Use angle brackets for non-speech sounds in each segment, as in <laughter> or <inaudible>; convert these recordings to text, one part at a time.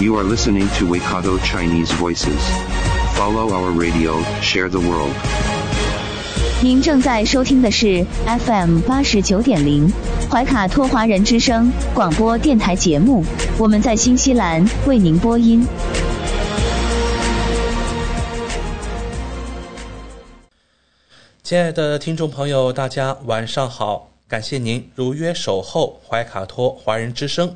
You are listening to Waikato Chinese Voices. Follow our radio, share the world. 您正在收听的是 FM 八十九点零怀卡托华人之声广播电台节目，我们在新西兰为您播音。亲爱的听众朋友，大家晚上好！感谢您如约守候怀卡托华人之声。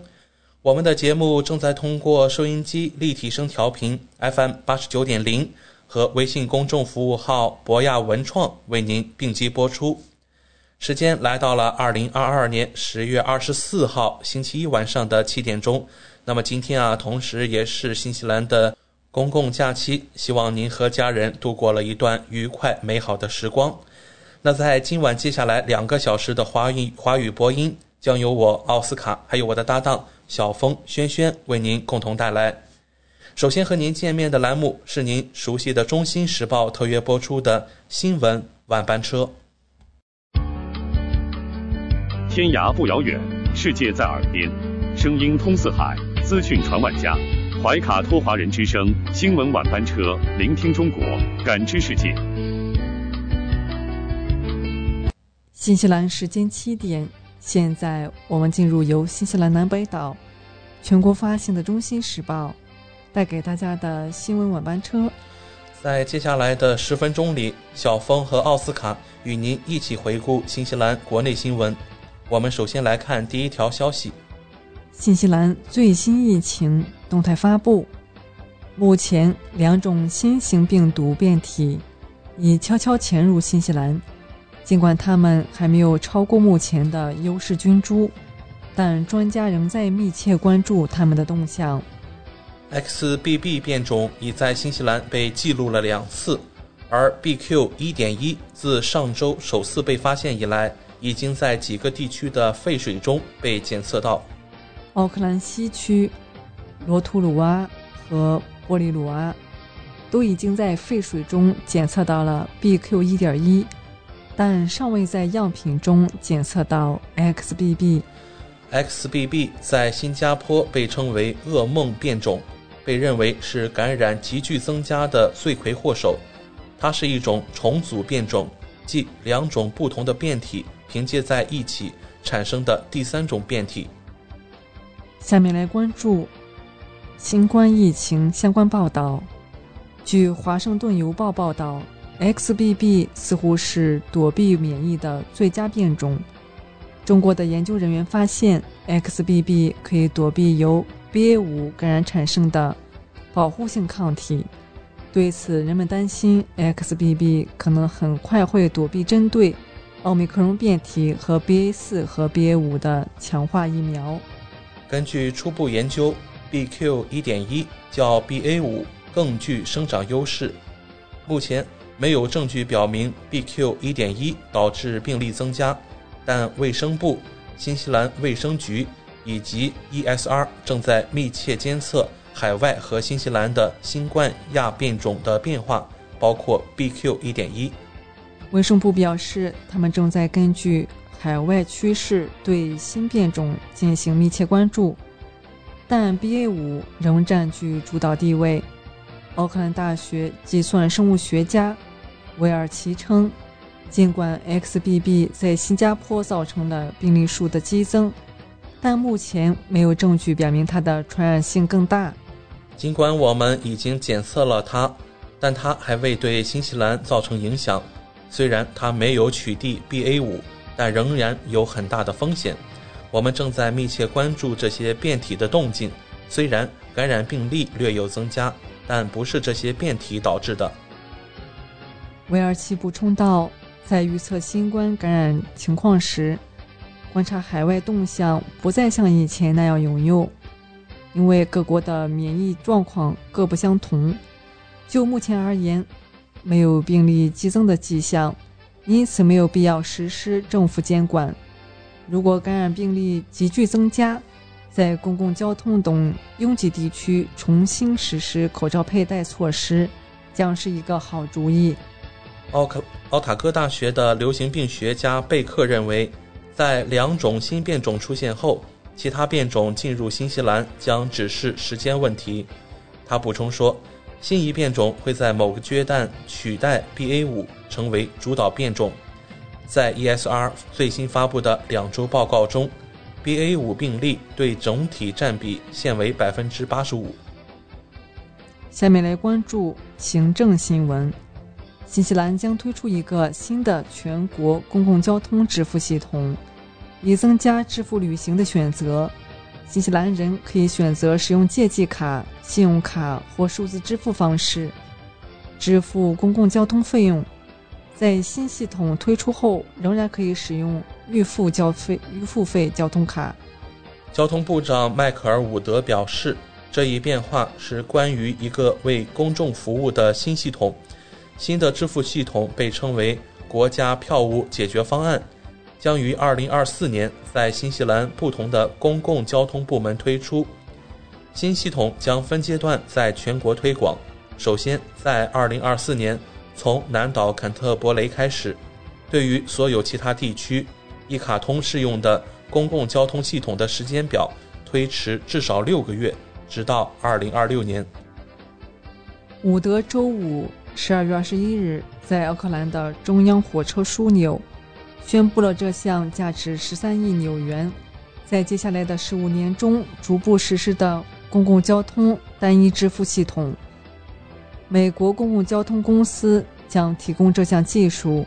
我们的节目正在通过收音机立体声调频 FM 八十九点零和微信公众服务号博亚文创为您并机播出。时间来到了二零二二年十月二十四号星期一晚上的七点钟。那么今天啊，同时也是新西兰的公共假期，希望您和家人度过了一段愉快美好的时光。那在今晚接下来两个小时的华语华语播音，将由我奥斯卡还有我的搭档小峰、轩轩为您共同带来。首先和您见面的栏目是您熟悉的《中新时报》特约播出的新闻晚班车。天涯不遥远，世界在耳边，声音通四海，资讯传万家。怀卡托华人之声新闻晚班车，聆听中国，感知世界。新西兰时间七点，现在我们进入由新西兰南北岛全国发行的《中新时报》带给大家的新闻晚班车。在接下来的十分钟里，小峰和奥斯卡与您一起回顾新西兰国内新闻。我们首先来看第一条消息：新西兰最新疫情动态发布，目前两种新型病毒变体已悄悄潜入新西兰。尽管它们还没有超过目前的优势菌株，但专家仍在密切关注它们的动向。XBB 变种已在新西兰被记录了两次，而 BQ 1.1自上周首次被发现以来，已经在几个地区的废水中被检测到。奥克兰西区、罗图鲁阿和波利鲁阿都已经在废水中检测到了 BQ 1.1。但尚未在样品中检测到 XBB。XBB 在新加坡被称为“噩梦变种”，被认为是感染急剧增加的罪魁祸首。它是一种重组变种，即两种不同的变体凭借在一起产生的第三种变体。下面来关注新冠疫情相关报道。据《华盛顿邮报》报道。XBB 似乎是躲避免疫的最佳变种。中国的研究人员发现，XBB 可以躲避由 BA.5 感染产生的保护性抗体。对此，人们担心 XBB 可能很快会躲避针对奥密克戎变体和 BA.4 和 BA.5 的强化疫苗。根据初步研究，BQ 1.1较 BA.5 更具生长优势。目前。没有证据表明 BQ 1.1导致病例增加，但卫生部、新西兰卫生局以及 ESR 正在密切监测海外和新西兰的新冠亚变种的变化，包括 BQ 1.1。卫生部表示，他们正在根据海外趋势对新变种进行密切关注，但 BA.5 仍占据主导地位。奥克兰大学计算生物学家韦尔奇称，尽管 XBB 在新加坡造成了病例数的激增，但目前没有证据表明它的传染性更大。尽管我们已经检测了它，但它还未对新西兰造成影响。虽然它没有取缔 BA.5，但仍然有很大的风险。我们正在密切关注这些变体的动静。虽然感染病例略有增加，但不是这些变体导致的。韦尔奇补充道，在预测新冠感染情况时，观察海外动向不再像以前那样有用。因为各国的免疫状况各不相同。就目前而言，没有病例激增的迹象，因此没有必要实施政府监管。如果感染病例急剧增加，在公共交通等拥挤地区重新实施口罩佩戴措施，将是一个好主意。奥克奥塔哥大学的流行病学家贝克认为，在两种新变种出现后，其他变种进入新西兰将只是时间问题。他补充说，新一变种会在某个阶段取代 BA.5 成为主导变种。在 ESR 最新发布的两周报告中，BA.5 病例对整体占比现为百分之八十五。下面来关注行政新闻。新西兰将推出一个新的全国公共交通支付系统，以增加支付旅行的选择。新西兰人可以选择使用借记卡、信用卡或数字支付方式支付公共交通费用。在新系统推出后，仍然可以使用预付交费预付费交通卡。交通部长迈克尔·伍德表示，这一变化是关于一个为公众服务的新系统。新的支付系统被称为“国家票务解决方案”，将于2024年在新西兰不同的公共交通部门推出。新系统将分阶段在全国推广。首先，在2024年，从南岛坎特伯雷开始。对于所有其他地区，一卡通适用的公共交通系统的时间表推迟至少六个月，直到2026年。伍德周五。十二月二十一日，在奥克兰的中央火车枢纽，宣布了这项价值十三亿纽元，在接下来的十五年中逐步实施的公共交通单一支付系统。美国公共交通公司将提供这项技术，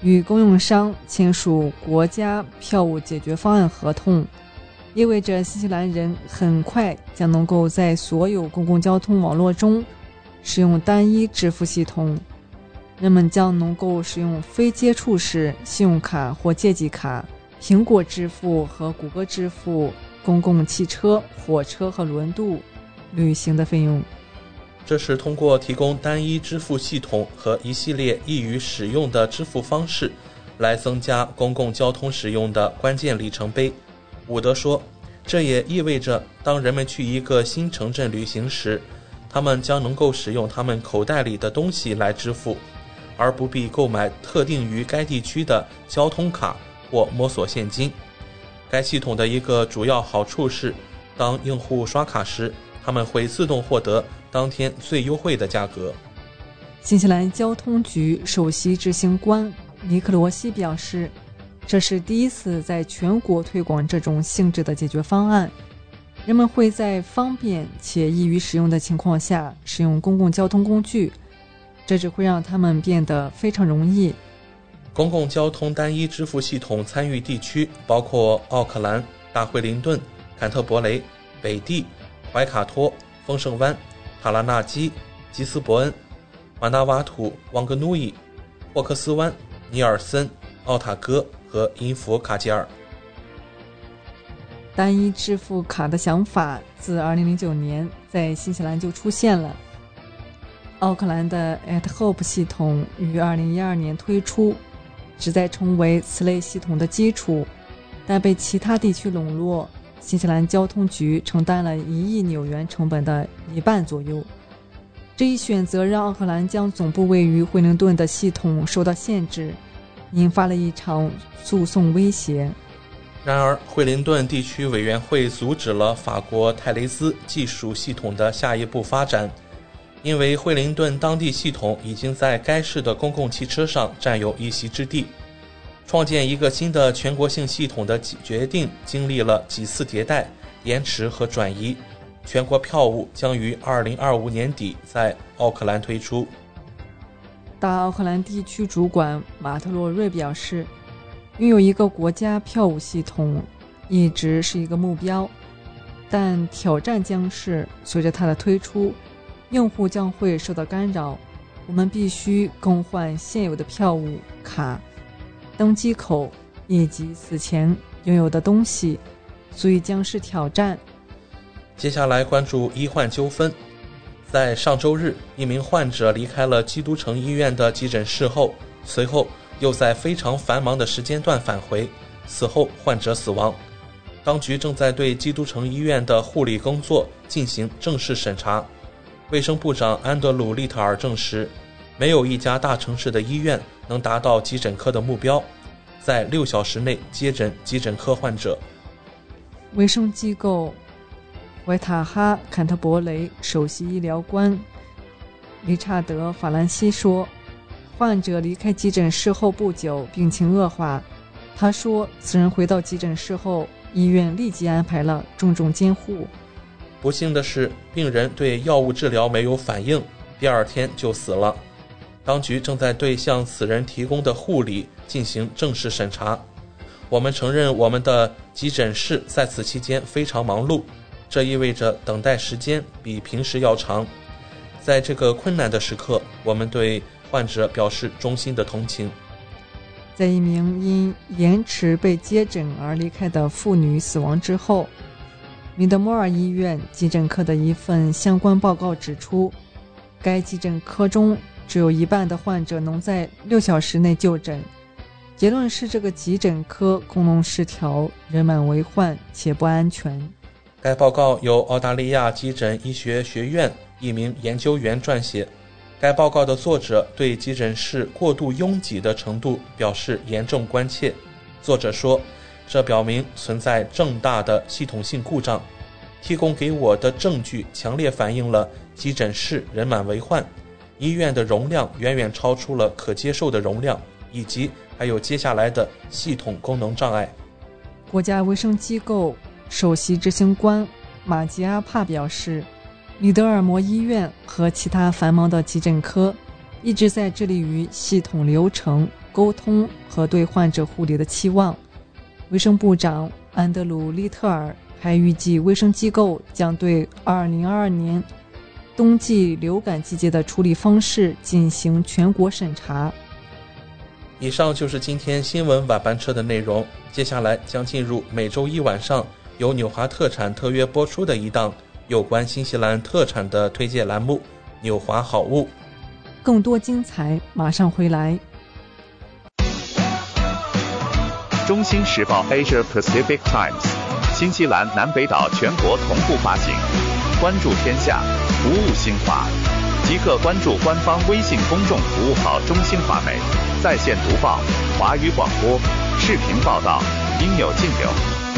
与供应商签署国家票务解决方案合同，意味着新西兰人很快将能够在所有公共交通网络中。使用单一支付系统，人们将能够使用非接触式信用卡或借记卡、苹果支付和谷歌支付公共汽车、火车和轮渡旅行的费用。这是通过提供单一支付系统和一系列易于使用的支付方式，来增加公共交通使用的关键里程碑。伍德说：“这也意味着，当人们去一个新城镇旅行时。”他们将能够使用他们口袋里的东西来支付，而不必购买特定于该地区的交通卡或摸索现金。该系统的一个主要好处是，当用户刷卡时，他们会自动获得当天最优惠的价格。新西兰交通局首席执行官尼克罗西表示，这是第一次在全国推广这种性质的解决方案。人们会在方便且易于使用的情况下使用公共交通工具，这只会让他们变得非常容易。公共交通单一支付系统参与地区包括奥克兰、大惠灵顿、坎特伯雷、北地、怀卡托、丰盛湾、塔拉纳基、吉斯伯恩、马纳瓦图、旺格努伊、霍克斯湾、尼尔森、奥塔哥和因弗卡吉尔。单一支付卡的想法自2009年在新西兰就出现了。奥克兰的 AtHope 系统于2012年推出，旨在成为此类系统的基础，但被其他地区笼络。新西兰交通局承担了一亿纽元成本的一半左右。这一选择让奥克兰将总部位于惠灵顿的系统受到限制，引发了一场诉讼威胁。然而，惠灵顿地区委员会阻止了法国泰雷兹技术系统的下一步发展，因为惠灵顿当地系统已经在该市的公共汽车上占有一席之地。创建一个新的全国性系统的决定经历了几次迭代、延迟和转移。全国票务将于2025年底在奥克兰推出。大奥克兰地区主管马特洛瑞表示。拥有一个国家票务系统一直是一个目标，但挑战将是随着它的推出，用户将会受到干扰。我们必须更换现有的票务卡、登机口以及此前拥有的东西，所以将是挑战。接下来关注医患纠纷。在上周日，一名患者离开了基督城医院的急诊室后，随后又在非常繁忙的时间段返回，此后患者死亡。当局正在对基督城医院的护理工作进行正式审查。卫生部长安德鲁·利特尔证实，没有一家大城市的医院能达到急诊科的目标，在六小时内接诊急诊科患者。卫生机构。维塔哈坎特伯雷首席医疗官理查德·法兰西说：“患者离开急诊室后不久，病情恶化。”他说：“此人回到急诊室后，医院立即安排了重症监护。不幸的是，病人对药物治疗没有反应，第二天就死了。当局正在对向此人提供的护理进行正式审查。我们承认，我们的急诊室在此期间非常忙碌。”这意味着等待时间比平时要长。在这个困难的时刻，我们对患者表示衷心的同情。在一名因延迟被接诊而离开的妇女死亡之后，米德莫尔医院急诊科的一份相关报告指出，该急诊科中只有一半的患者能在六小时内就诊。结论是，这个急诊科功能失调、人满为患且不安全。该报告由澳大利亚急诊医学学院一名研究员撰写。该报告的作者对急诊室过度拥挤的程度表示严重关切。作者说：“这表明存在重大的系统性故障。提供给我的证据强烈反映了急诊室人满为患，医院的容量远远超出了可接受的容量，以及还有接下来的系统功能障碍。”国家卫生机构。首席执行官马吉阿帕表示，米德尔摩医院和其他繁忙的急诊科一直在致力于系统流程沟通和对患者护理的期望。卫生部长安德鲁·利特尔还预计，卫生机构将对2022年冬季流感季节的处理方式进行全国审查。以上就是今天新闻晚班车的内容，接下来将进入每周一晚上。由纽华特产特约播出的一档有关新西兰特产的推荐栏目《纽华好物》，更多精彩马上回来。中新时报 Asia Pacific Times，新西兰南北岛全国同步发行。关注天下，服务新华，即刻关注官方微信公众服务号“中新华媒”，在线读报、华语广播、视频报道，应有尽有。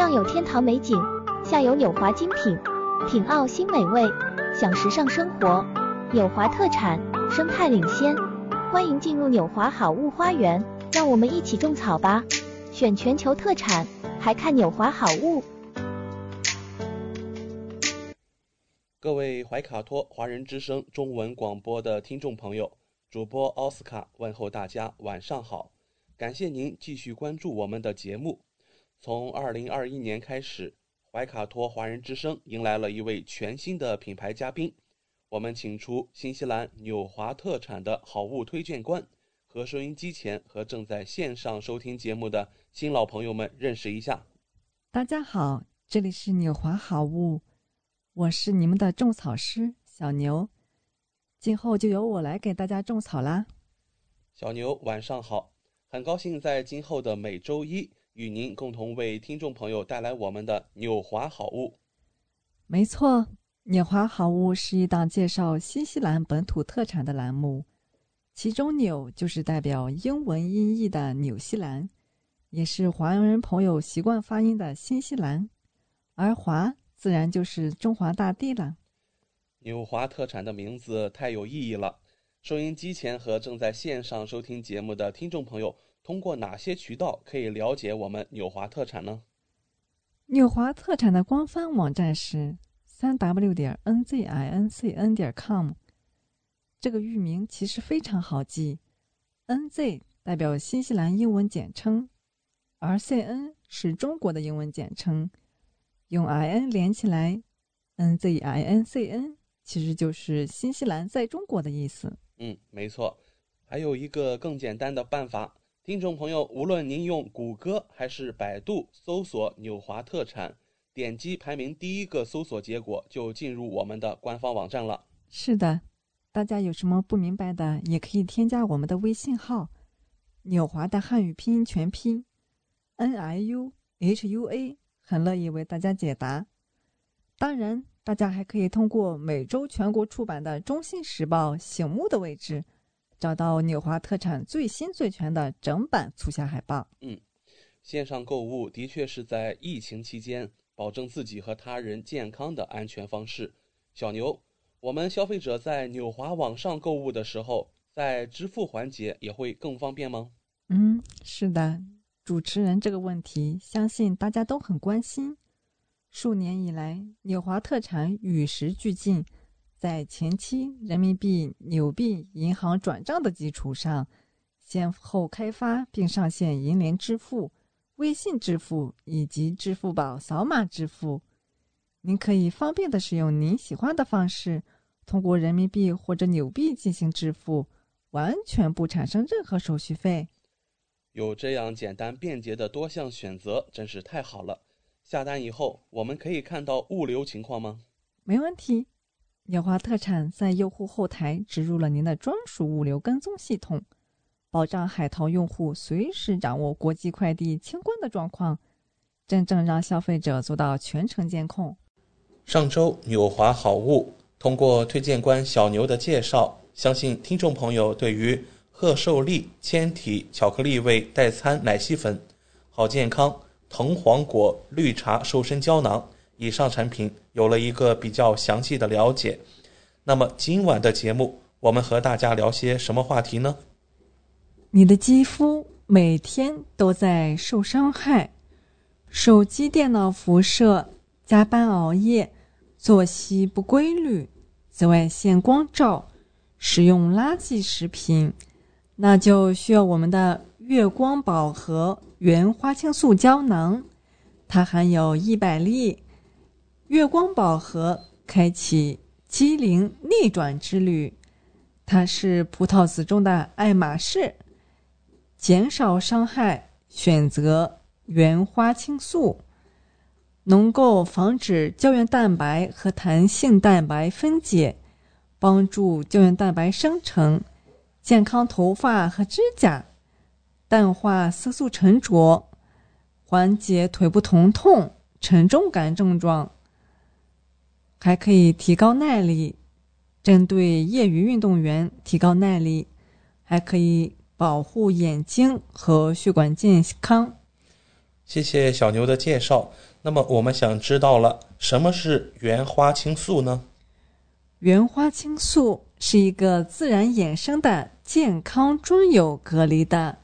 上有天堂美景，下有纽华精品，品澳新美味，享时尚生活。纽华特产，生态领先，欢迎进入纽华好物花园，让我们一起种草吧！选全球特产，还看纽华好物。各位怀卡托华人之声中文广播的听众朋友，主播奥斯卡问候大家晚上好，感谢您继续关注我们的节目。从二零二一年开始，怀卡托华人之声迎来了一位全新的品牌嘉宾。我们请出新西兰纽华特产的好物推荐官，和收音机前和正在线上收听节目的新老朋友们认识一下。大家好，这里是纽华好物，我是你们的种草师小牛，今后就由我来给大家种草啦。小牛晚上好，很高兴在今后的每周一。与您共同为听众朋友带来我们的纽华好物。没错，纽华好物是一档介绍新西兰本土特产的栏目，其中“纽”就是代表英文音译的纽西兰，也是华人朋友习惯发音的新西兰，而“华”自然就是中华大地了。纽华特产的名字太有意义了，收音机前和正在线上收听节目的听众朋友。通过哪些渠道可以了解我们纽华特产呢？纽华特产的官方网站是三 w 点 n z i n c n 点 com。这个域名其实非常好记，NZ 代表新西兰英文简称，而 CN 是中国的英文简称，用 IN 连起来，NZINCN 其实就是新西兰在中国的意思。嗯，没错。还有一个更简单的办法，听众朋友，无论您用谷歌还是百度搜索“纽华特产”，点击排名第一个搜索结果，就进入我们的官方网站了。是的。大家有什么不明白的，也可以添加我们的微信号“纽华”的汉语拼音全拼 “n i u h u a”，很乐意为大家解答。当然，大家还可以通过每周全国出版的《中心时报》醒目的位置，找到纽华特产最新最全的整版促销海报。嗯，线上购物的确是在疫情期间保证自己和他人健康的安全方式。小牛。我们消费者在纽华网上购物的时候，在支付环节也会更方便吗？嗯，是的，主持人这个问题，相信大家都很关心。数年以来，纽华特产与时俱进，在前期人民币纽币银行转账的基础上，先后开发并上线银联支付、微信支付以及支付宝扫码支付。您可以方便的使用您喜欢的方式，通过人民币或者纽币进行支付，完全不产生任何手续费。有这样简单便捷的多项选择，真是太好了。下单以后，我们可以看到物流情况吗？没问题。纽华特产在用户后台植入了您的专属物流跟踪系统，保障海淘用户随时掌握国际快递清关的状况，真正让消费者做到全程监控。上周纽华好物通过推荐官小牛的介绍，相信听众朋友对于贺寿利纤体巧克力味代餐奶昔粉、好健康藤黄果绿茶瘦身胶囊以上产品有了一个比较详细的了解。那么今晚的节目，我们和大家聊些什么话题呢？你的肌肤每天都在受伤害，手机、电脑辐射，加班熬夜。作息不规律，紫外线光照，食用垃圾食品，那就需要我们的月光宝盒原花青素胶囊。它含有一百粒。月光宝盒开启机灵逆转之旅。它是葡萄籽中的爱马仕，减少伤害，选择原花青素。能够防止胶原蛋白和弹性蛋白分解，帮助胶原蛋白生成，健康头发和指甲，淡化色素沉着，缓解腿部疼痛、沉重感症状，还可以提高耐力。针对业余运动员提高耐力，还可以保护眼睛和血管健康。谢谢小牛的介绍。那么我们想知道了，什么是原花青素呢？原花青素是一个自然衍生的健康中有隔离的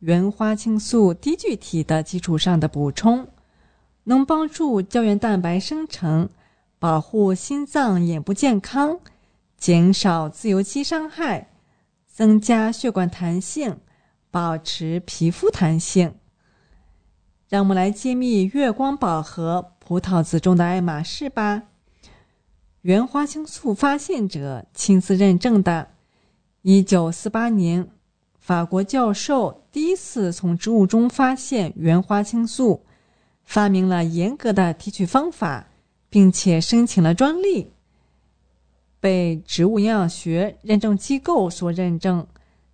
原花青素低聚体的基础上的补充，能帮助胶原蛋白生成，保护心脏、眼部健康，减少自由基伤害，增加血管弹性，保持皮肤弹性。让我们来揭秘月光宝盒葡萄籽中的爱马仕吧。原花青素发现者亲自认证的。一九四八年，法国教授第一次从植物中发现原花青素，发明了严格的提取方法，并且申请了专利，被植物营养学认证机构所认证。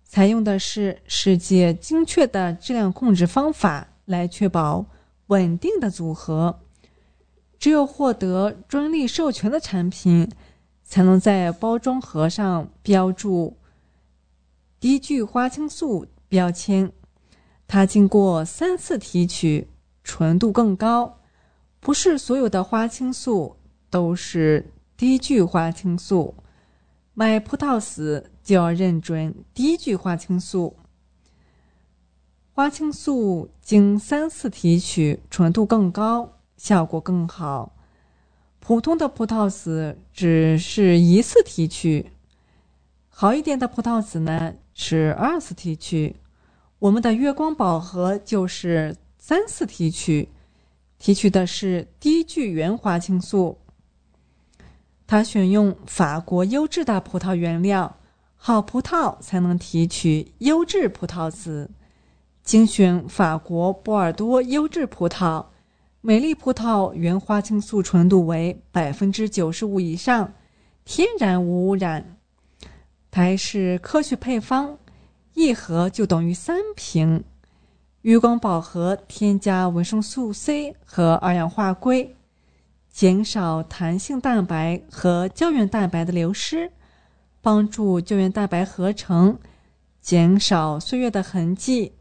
采用的是世界精确的质量控制方法。来确保稳定的组合，只有获得专利授权的产品，才能在包装盒上标注低聚花青素标签。它经过三次提取，纯度更高。不是所有的花青素都是低聚花青素，买葡萄籽就要认准低聚花青素。花青素经三次提取，纯度更高，效果更好。普通的葡萄籽只是一次提取，好一点的葡萄籽呢是二次提取。我们的月光宝盒就是三次提取，提取的是低聚原花青素。它选用法国优质的葡萄原料，好葡萄才能提取优质葡萄籽。精选法国波尔多优质葡萄，美丽葡萄原花青素纯度为百分之九十五以上，天然无污染。还是科学配方，一盒就等于三瓶。月光宝盒添加维生素 C 和二氧化硅。减少弹性蛋白和胶原蛋白的流失，帮助胶原蛋白合成，减少岁月的痕迹。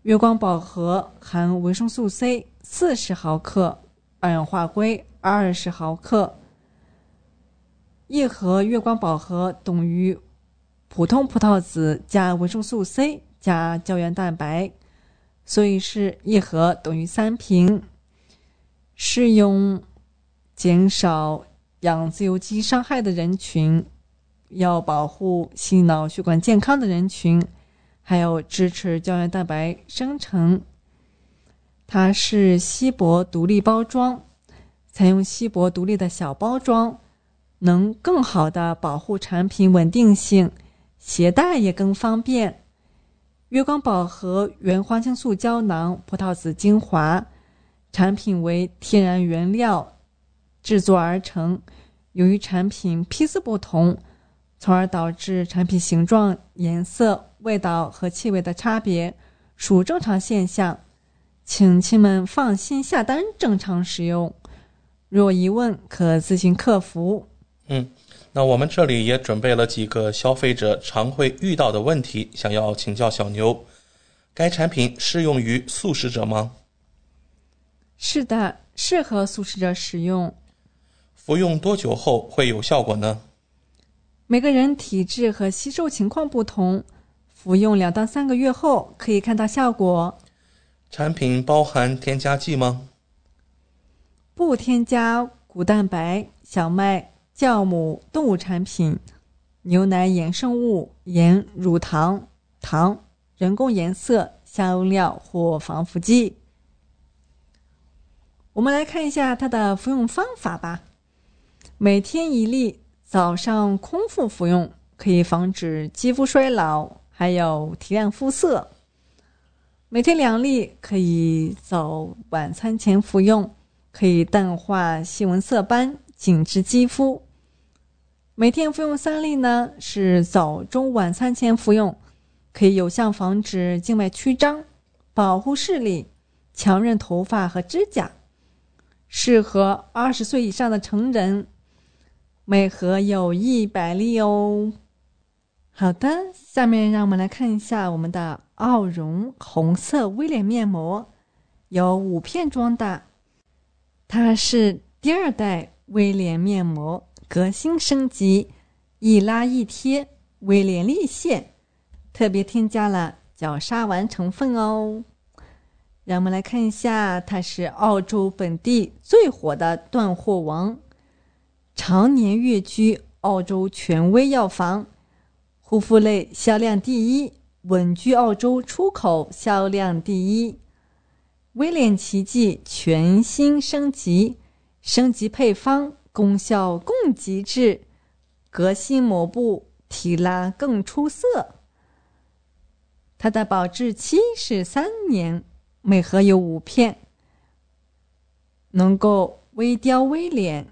月光宝盒含维生素 C 四十毫克，二氧化硅二十毫克。一盒月光宝盒等于普通葡萄籽加维生素 C 加胶原蛋白，所以是一盒等于三瓶。适用减少氧自由基伤害的人群，要保护心脑血管健康的人群，还有支持胶原蛋白生成。它是锡箔独立包装，采用锡箔独立的小包装，能更好的保护产品稳定性，携带也更方便。月光宝盒原花青素胶囊葡萄籽精华。产品为天然原料制作而成，由于产品批次不同，从而导致产品形状、颜色、味道和气味的差别，属正常现象，请亲们放心下单，正常使用。若疑问，可咨询客服。嗯，那我们这里也准备了几个消费者常会遇到的问题，想要请教小牛。该产品适用于素食者吗？是的，适合素食者使用。服用多久后会有效果呢？每个人体质和吸收情况不同，服用两到三个月后可以看到效果。产品包含添加剂吗？不添加谷蛋白、小麦、酵母、动物产品、牛奶衍生物、盐、乳糖、糖、人工颜色、香料或防腐剂。我们来看一下它的服用方法吧。每天一粒，早上空腹服用，可以防止肌肤衰老，还有提亮肤色。每天两粒，可以早晚餐前服用，可以淡化细纹色斑，紧致肌肤。每天服用三粒呢，是早中晚餐前服用，可以有效防止静脉曲张，保护视力，强韧头发和指甲。适合二十岁以上的成人，每盒有一百粒哦。好的，下面让我们来看一下我们的澳绒红色微脸面膜，有五片装的，它是第二代微脸面膜，革新升级，一拉一贴，威廉立现，特别添加了角鲨烷成分哦。让我们来看一下，它是澳洲本地最火的断货王，常年跃居澳洲权威药房，护肤类销量第一，稳居澳洲出口销量第一。威廉奇迹全新升级，升级配方，功效更极致，革新抹布，提拉更出色。它的保质期是三年。每盒有五片，能够微雕微脸、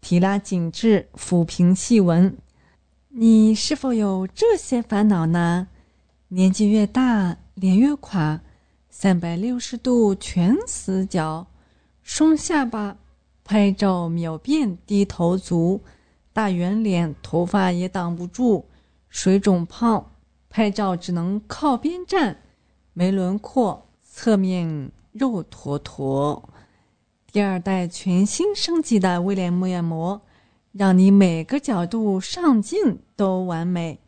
提拉紧致、抚平细纹。你是否有这些烦恼呢？年纪越大，脸越垮，三百六十度全死角，双下巴，拍照秒变低头族，大圆脸，头发也挡不住，水肿胖，拍照只能靠边站，没轮廓。侧面肉坨坨，第二代全新升级的威廉面膜，让你每个角度上镜都完美，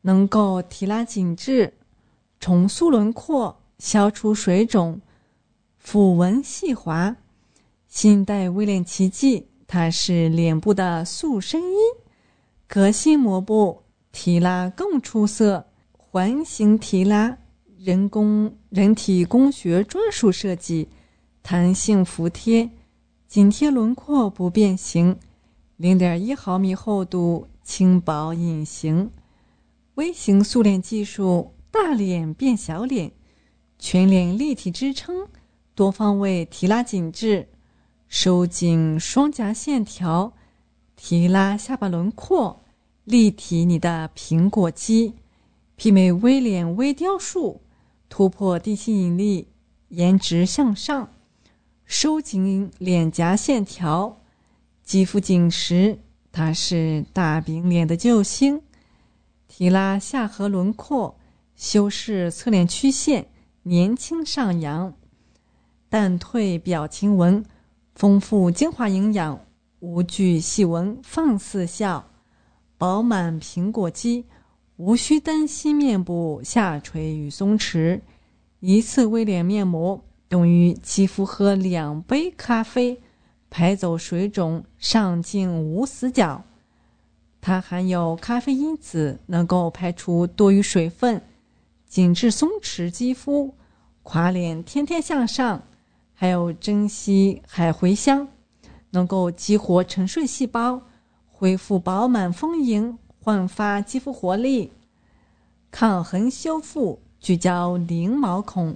能够提拉紧致、重塑轮廓、消除水肿、抚纹细滑，新代威廉奇迹，它是脸部的塑身衣。革新膜布提拉更出色，环形提拉，人工人体工学专属设计，弹性服帖，紧贴轮廓不变形，零点一毫米厚度，轻薄隐形，微型塑脸技术，大脸变小脸，全脸立体支撑，多方位提拉紧致，收紧双颊线条。提拉下巴轮廓，立体你的苹果肌，媲美威廉微雕塑，突破地心引力，颜值向上，收紧脸颊线条，肌肤紧实，它是大饼脸的救星。提拉下颌轮廓，修饰侧脸曲线，年轻上扬，淡褪表情纹，丰富精华营养。无惧细纹放肆笑，饱满苹果肌，无需担心面部下垂与松弛。一次微脸面膜等于肌肤喝两杯咖啡，排走水肿，上镜无死角。它含有咖啡因子，能够排出多余水分，紧致松弛肌肤，垮脸天天向上。还有珍稀海茴香。能够激活沉睡细胞，恢复饱满丰盈，焕发肌肤活力，抗痕修复，聚焦零毛孔，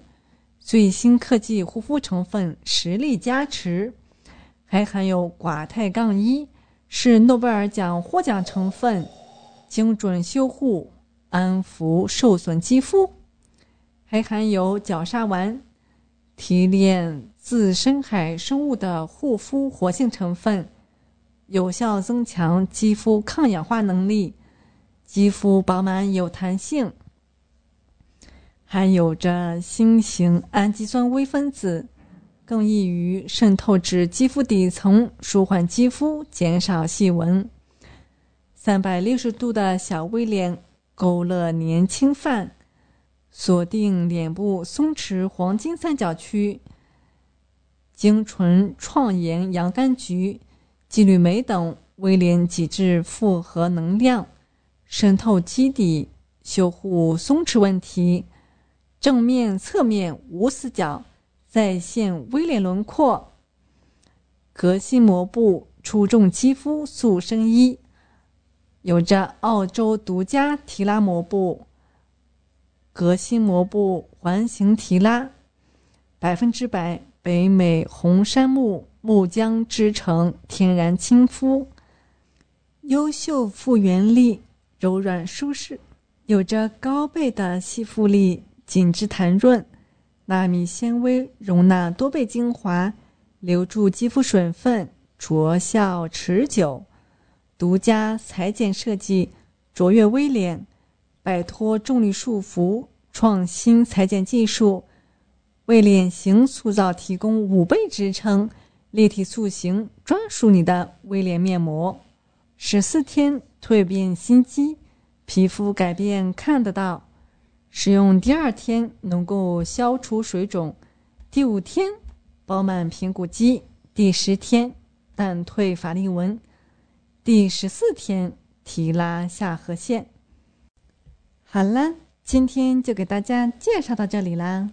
最新科技护肤成分实力加持，还含有寡肽杠一，是诺贝尔奖获奖成分，精准修护，安抚受损肌肤，还含有角鲨烷，提炼。自深海生物的护肤活性成分，有效增强肌肤抗氧化能力，肌肤饱满有弹性，含有着新型氨基酸微分子，更易于渗透至肌肤底层，舒缓肌肤，减少细纹。三百六十度的小 V 脸，勾勒年轻范，锁定脸部松弛黄金三角区。精纯创研洋甘菊、肌绿美等，威廉极致复合能量，渗透基底，修护松弛问题，正面侧面无死角，再现微脸轮廓。革新膜布出众肌肤塑身衣，有着澳洲独家提拉膜布，革新膜布环形提拉，百分之百。北美红杉木木浆织成，天然亲肤，优秀复原力，柔软舒适，有着高倍的吸附力，紧致弹润，纳米纤维容纳多倍精华，留住肌肤水分，着效持久。独家裁剪设计，卓越微脸，摆脱重力束缚，创新裁剪技术。为脸型塑造提供五倍支撑，立体塑形，专属你的微脸面膜。十四天蜕变心机，皮肤改变看得到。使用第二天能够消除水肿，第五天饱满苹果肌，第十天淡退法令纹，第十四天提拉下颌线。好了，今天就给大家介绍到这里啦。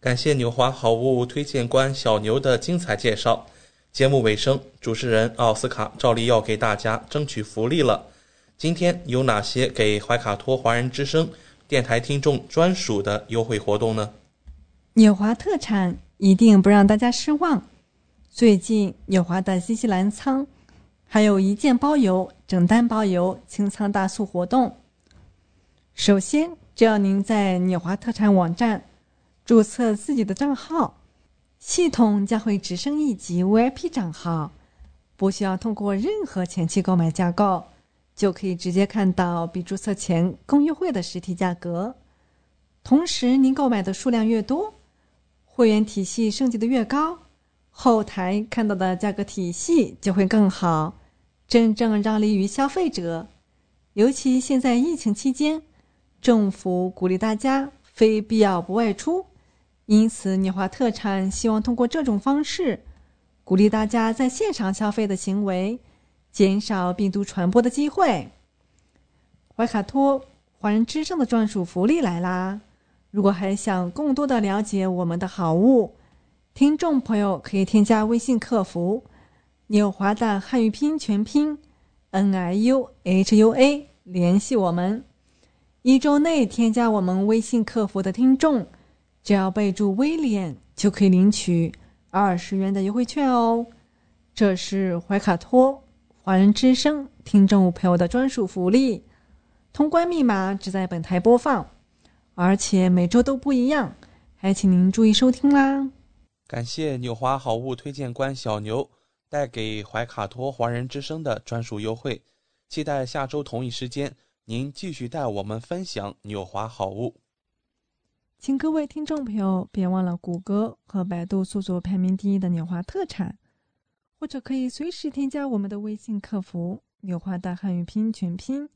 感谢纽华好物推荐官小牛的精彩介绍。节目尾声，主持人奥斯卡照例要给大家争取福利了。今天有哪些给怀卡托华人之声电台听众专属的优惠活动呢？纽华特产一定不让大家失望。最近纽华的新西兰仓还有一件包邮、整单包邮清仓大促活动。首先，只要您在纽华特产网站。注册自己的账号，系统将会直升一级 VIP 账号，不需要通过任何前期购买架构，就可以直接看到比注册前更优惠的实体价格。同时，您购买的数量越多，会员体系升级的越高，后台看到的价格体系就会更好，真正让利于消费者。尤其现在疫情期间，政府鼓励大家非必要不外出。因此，纽华特产希望通过这种方式，鼓励大家在线上消费的行为，减少病毒传播的机会。怀卡托华人之声的专属福利来啦！如果还想更多的了解我们的好物，听众朋友可以添加微信客服“纽华”的汉语拼音全拼 “n i u h u a” 联系我们。一周内添加我们微信客服的听众，只要备注“威廉”，就可以领取二十元的优惠券哦。这是怀卡托华人之声听众朋友的专属福利，通关密码只在本台播放，而且每周都不一样，还请您注意收听啦。感谢纽华好物推荐官小牛带给怀卡托华人之声的专属优惠，期待下周同一时间您继续带我们分享纽华好物。请各位听众朋友别忘了谷歌和百度搜索排名第一的纽华特产，或者可以随时添加我们的微信客服“纽华的汉语拼音全拼”，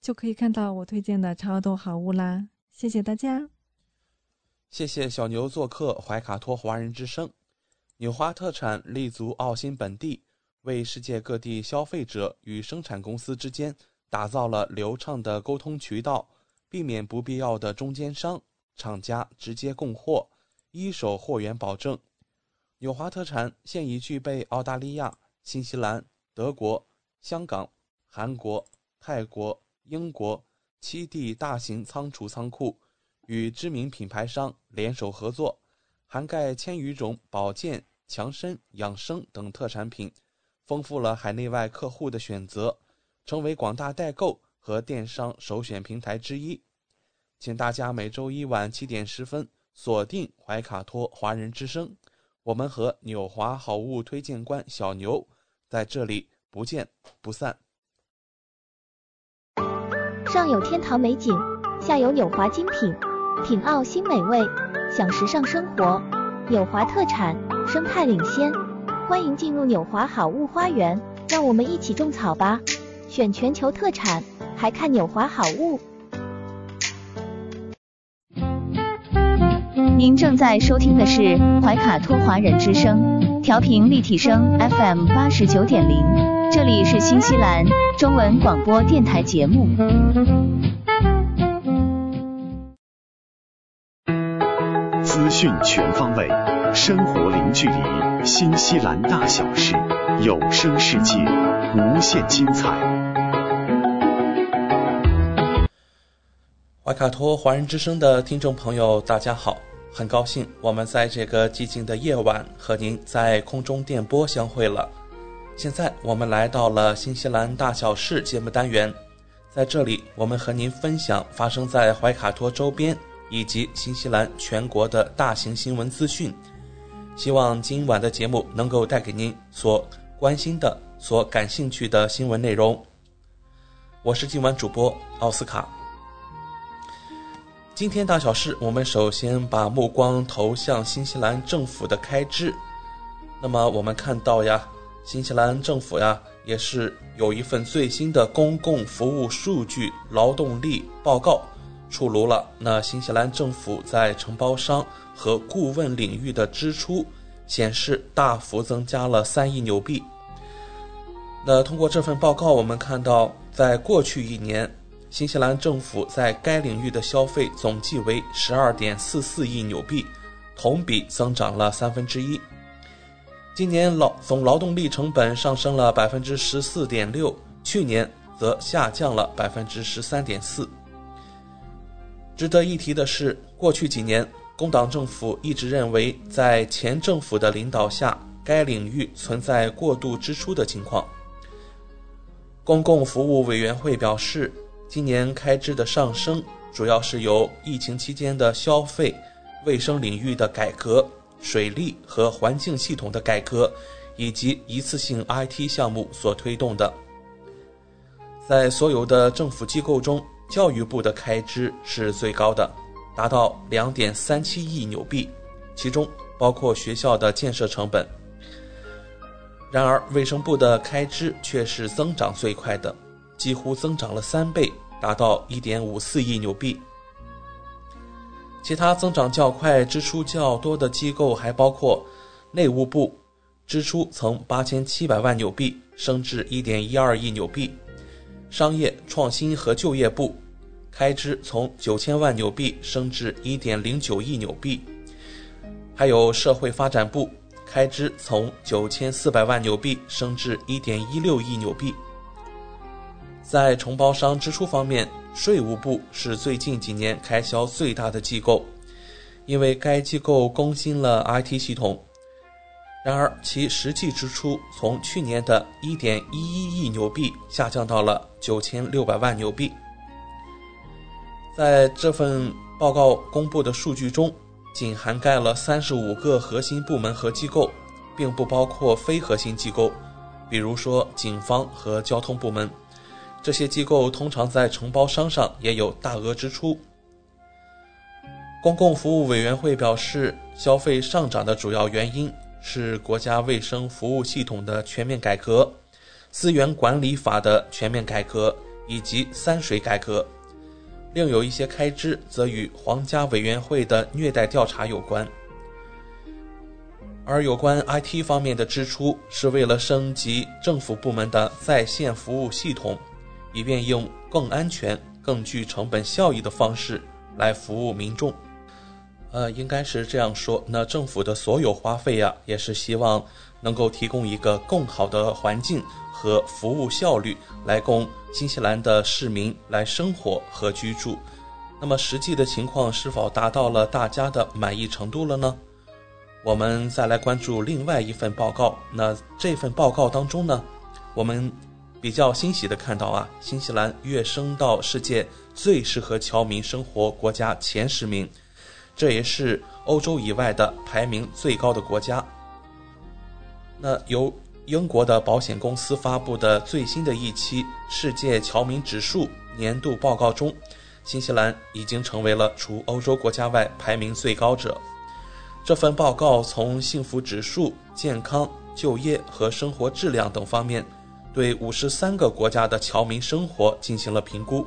就可以看到我推荐的超多好物啦！谢谢大家。谢谢小牛做客怀卡托华人之声。纽华特产立足澳新本地，为世界各地消费者与生产公司之间打造了流畅的沟通渠道，避免不必要的中间商，厂家直接供货，一手货源保证。纽华特产现已具备澳大利亚、新西兰、德国、香港、韩国、泰国、英国七地大型仓储仓库。与知名品牌商联手合作，涵盖千余种保健、强身、养生等特产品，丰富了海内外客户的选择，成为广大代购和电商首选平台之一。请大家每周一晚七点十分锁定怀卡托华人之声，我们和纽华好物推荐官小牛在这里不见不散。上有天堂美景，下有纽华精品。品澳新美味，享时尚生活。纽华特产，生态领先。欢迎进入纽华好物花园，让我们一起种草吧！选全球特产，还看纽华好物。您正在收听的是怀卡托华人之声，调频立体声 FM 八十九点零，这里是新西兰中文广播电台节目。资讯全方位，生活零距离，新西兰大小事，有声世界，无限精彩。怀卡托华人之声的听众朋友，大家好，很高兴我们在这个寂静的夜晚和您在空中电波相会了。现在我们来到了新西兰大小事节目单元，在这里我们和您分享发生在怀卡托周边。以及新西兰全国的大型新闻资讯，希望今晚的节目能够带给您所关心的、所感兴趣的新闻内容。我是今晚主播奥斯卡。今天大小事，我们首先把目光投向新西兰政府的开支。那么我们看到呀，新西兰政府呀，也是有一份最新的公共服务数据劳动力报告。出炉了。那新西兰政府在承包商和顾问领域的支出显示大幅增加了三亿纽币。那通过这份报告，我们看到，在过去一年，新西兰政府在该领域的消费总计为十二点四四亿纽币，同比增长了三分之一。今年劳总劳动力成本上升了百分之十四点六，去年则下降了百分之十三点四。值得一提的是，过去几年，工党政府一直认为，在前政府的领导下，该领域存在过度支出的情况。公共服务委员会表示，今年开支的上升主要是由疫情期间的消费、卫生领域的改革、水利和环境系统的改革，以及一次性 IT 项目所推动的。在所有的政府机构中，教育部的开支是最高的，达到两点三七亿纽币，其中包括学校的建设成本。然而，卫生部的开支却是增长最快的，几乎增长了三倍，达到一点五四亿纽币。其他增长较快、支出较多的机构还包括内务部、支出从八千七百万纽币升至一点一二亿纽币；商业创新和就业部开支从九千万纽币升至一点零九亿纽币；还有社会发展部开支从九千四百万纽币升至一点一六亿纽币。在承包商支出方面，税务部是最近几年开销最大的机构，因为该机构更新了 IT 系统。然而，其实际支出从去年的1.11亿纽币下降到了9600万纽币。在这份报告公布的数据中，仅涵盖了35个核心部门和机构，并不包括非核心机构，比如说警方和交通部门。这些机构通常在承包商上也有大额支出。公共服务委员会表示，消费上涨的主要原因。是国家卫生服务系统的全面改革、资源管理法的全面改革以及三水改革。另有一些开支则与皇家委员会的虐待调查有关。而有关 IT 方面的支出，是为了升级政府部门的在线服务系统，以便用更安全、更具成本效益的方式来服务民众。呃，应该是这样说。那政府的所有花费呀，也是希望能够提供一个更好的环境和服务效率，来供新西兰的市民来生活和居住。那么实际的情况是否达到了大家的满意程度了呢？我们再来关注另外一份报告。那这份报告当中呢，我们比较欣喜的看到啊，新西兰跃升到世界最适合侨民生活国家前十名。这也是欧洲以外的排名最高的国家。那由英国的保险公司发布的最新的一期《世界侨民指数年度报告》中，新西兰已经成为了除欧洲国家外排名最高者。这份报告从幸福指数、健康、就业和生活质量等方面，对五十三个国家的侨民生活进行了评估。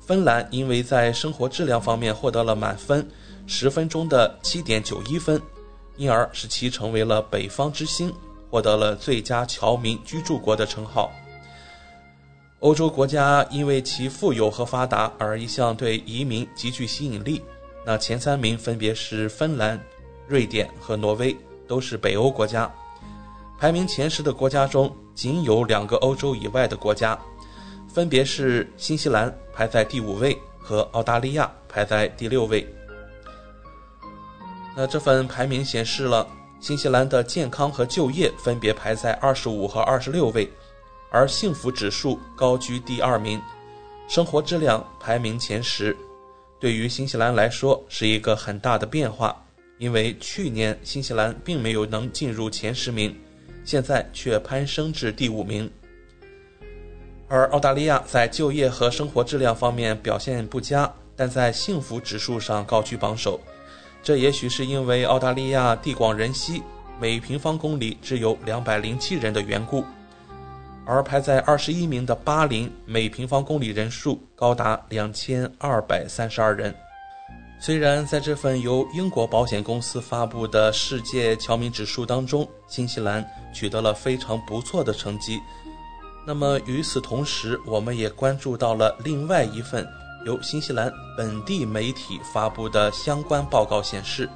芬兰因为在生活质量方面获得了满分。十分钟的七点九一分，因而使其成为了北方之星，获得了最佳侨民居住国的称号。欧洲国家因为其富有和发达而一向对移民极具吸引力。那前三名分别是芬兰、瑞典和挪威，都是北欧国家。排名前十的国家中，仅有两个欧洲以外的国家，分别是新西兰排在第五位和澳大利亚排在第六位。那这份排名显示了新西兰的健康和就业分别排在二十五和二十六位，而幸福指数高居第二名，生活质量排名前十。对于新西兰来说是一个很大的变化，因为去年新西兰并没有能进入前十名，现在却攀升至第五名。而澳大利亚在就业和生活质量方面表现不佳，但在幸福指数上高居榜首。这也许是因为澳大利亚地广人稀，每平方公里只有两百零七人的缘故，而排在二十一名的巴林，每平方公里人数高达两千二百三十二人。虽然在这份由英国保险公司发布的世界侨民指数当中，新西兰取得了非常不错的成绩，那么与此同时，我们也关注到了另外一份。由新西兰本地媒体发布的相关报告显示，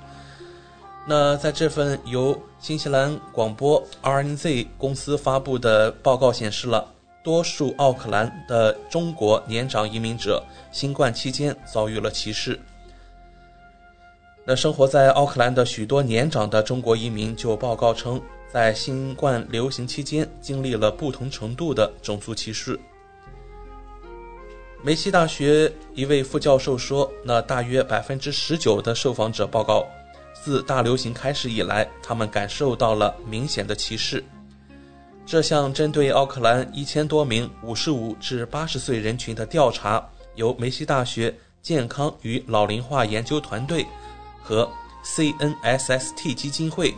那在这份由新西兰广播 RNZ 公司发布的报告显示了，多数奥克兰的中国年长移民者新冠期间遭遇了歧视。那生活在奥克兰的许多年长的中国移民就报告称，在新冠流行期间经历了不同程度的种族歧视。梅西大学一位副教授说：“那大约百分之十九的受访者报告，自大流行开始以来，他们感受到了明显的歧视。这项针对奥克兰一千多名五十五至八十岁人群的调查，由梅西大学健康与老龄化研究团队和 CNSST 基金会，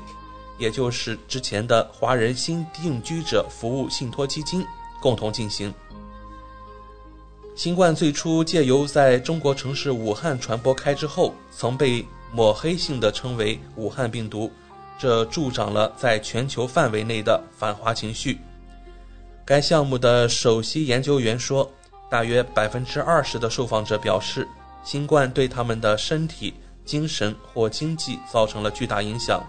也就是之前的华人新定居者服务信托基金，共同进行。”新冠最初借由在中国城市武汉传播开之后，曾被抹黑性的称为“武汉病毒”，这助长了在全球范围内的反华情绪。该项目的首席研究员说，大约百分之二十的受访者表示，新冠对他们的身体、精神或经济造成了巨大影响。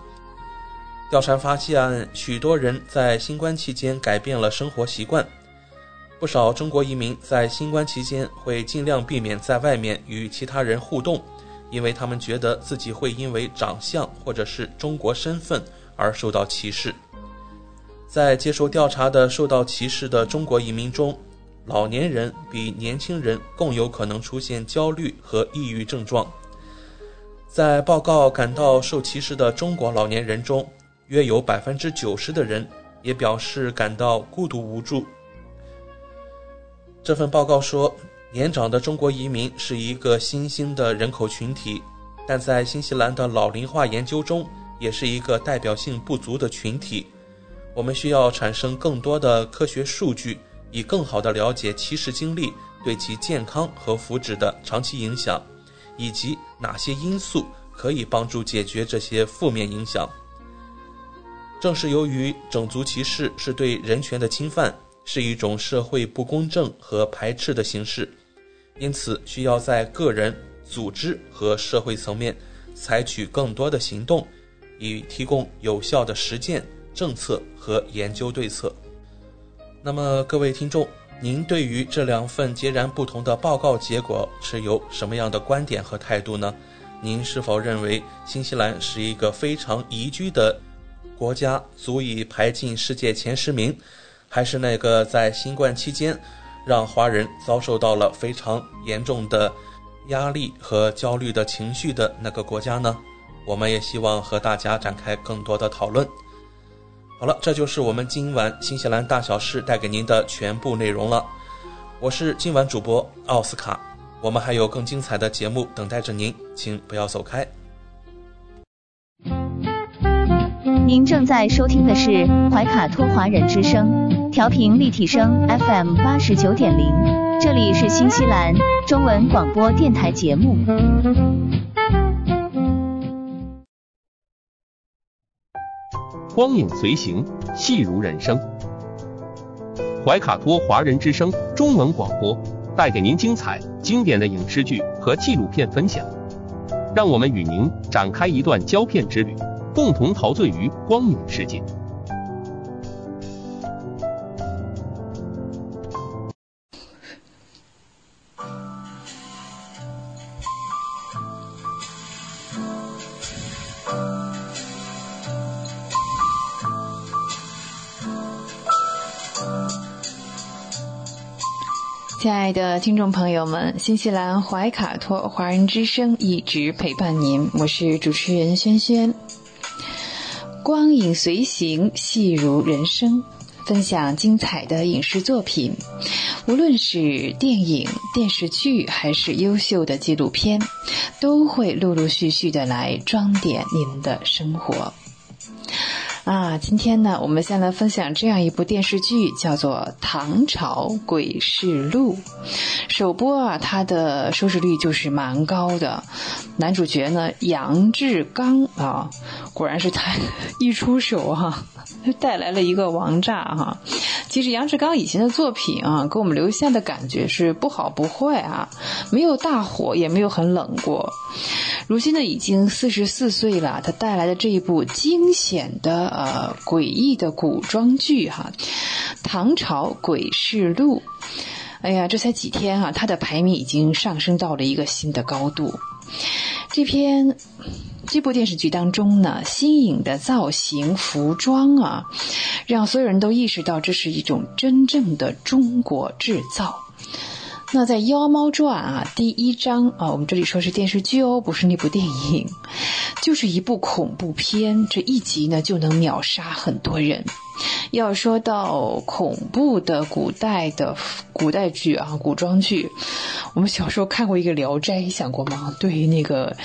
调查发现，许多人在新冠期间改变了生活习惯。不少中国移民在新冠期间会尽量避免在外面与其他人互动，因为他们觉得自己会因为长相或者是中国身份而受到歧视。在接受调查的受到歧视的中国移民中，老年人比年轻人更有可能出现焦虑和抑郁症状。在报告感到受歧视的中国老年人中，约有百分之九十的人也表示感到孤独无助。这份报告说，年长的中国移民是一个新兴的人口群体，但在新西兰的老龄化研究中，也是一个代表性不足的群体。我们需要产生更多的科学数据，以更好地了解歧视经历对其健康和福祉的长期影响，以及哪些因素可以帮助解决这些负面影响。正是由于种族歧视是对人权的侵犯，是一种社会不公正和排斥的形式，因此需要在个人、组织和社会层面采取更多的行动，以提供有效的实践、政策和研究对策。那么，各位听众，您对于这两份截然不同的报告结果持有什么样的观点和态度呢？您是否认为新西兰是一个非常宜居的？国家足以排进世界前十名，还是那个在新冠期间让华人遭受到了非常严重的压力和焦虑的情绪的那个国家呢？我们也希望和大家展开更多的讨论。好了，这就是我们今晚新西兰大小事带给您的全部内容了。我是今晚主播奥斯卡，我们还有更精彩的节目等待着您，请不要走开。您正在收听的是怀卡托华人之声，调频立体声 FM 八十九点零，这里是新西兰中文广播电台节目。光影随行，戏如人生。怀卡托华人之声中文广播带给您精彩经典的影视剧和纪录片分享，让我们与您展开一段胶片之旅。共同陶醉于光影世界。亲爱的听众朋友们，新西兰怀卡托华人之声一直陪伴您，我是主持人轩轩。光影随行，戏如人生，分享精彩的影视作品，无论是电影、电视剧，还是优秀的纪录片，都会陆陆续续的来装点您的生活。啊，今天呢，我们先来分享这样一部电视剧，叫做《唐朝诡事录》。首播啊，它的收视率就是蛮高的。男主角呢，杨志刚啊，果然是他 <laughs> 一出手哈，带来了一个王炸哈。其实杨志刚以前的作品啊，给我们留下的感觉是不好不坏啊，没有大火，也没有很冷过。如今呢，已经四十四岁了，他带来的这一部惊险的呃诡异的古装剧哈，《唐朝诡事录》。哎呀，这才几天啊，他的排名已经上升到了一个新的高度。这篇这部电视剧当中呢，新颖的造型、服装啊，让所有人都意识到这是一种真正的中国制造。那在《妖猫传》啊，第一章啊，我们这里说是电视剧哦，不是那部电影，就是一部恐怖片。这一集呢，就能秒杀很多人。要说到恐怖的古代的古代剧啊，古装剧，我们小时候看过一个《聊斋》，想过吗？<laughs> 对于那个，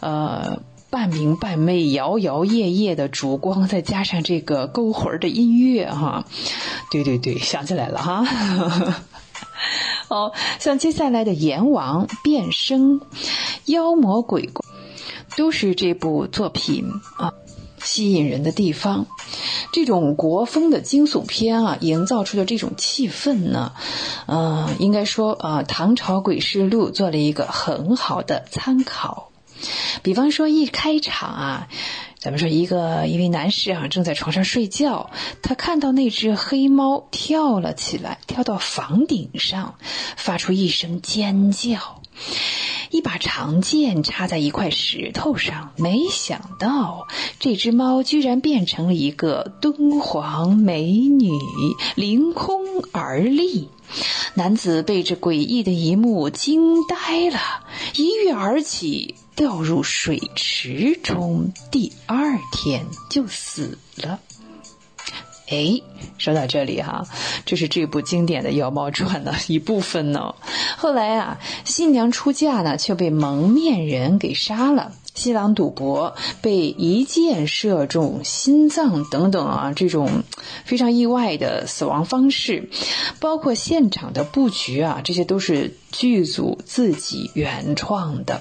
呃，半明半昧、摇摇曳曳的烛光，再加上这个勾魂的音乐，哈，对对对，想起来了哈。哦，像接下来的阎王变生、妖魔鬼怪，都是这部作品啊吸引人的地方。这种国风的惊悚片啊，营造出的这种气氛呢，呃，应该说呃，唐朝诡事录做了一个很好的参考。比方说一开场啊，咱们说一个一位男士啊正在床上睡觉，他看到那只黑猫跳了起来，跳到房顶上，发出一声尖叫。一把长剑插在一块石头上，没想到这只猫居然变成了一个敦煌美女，凌空而立。男子被这诡异的一幕惊呆了，一跃而起，掉入水池中，第二天就死了。哎，说到这里哈，这是这部经典的《妖猫传》的 <laughs> 一部分呢。后来啊，新娘出嫁呢，却被蒙面人给杀了；新郎赌博被一箭射中心脏等等啊，这种非常意外的死亡方式，包括现场的布局啊，这些都是剧组自己原创的。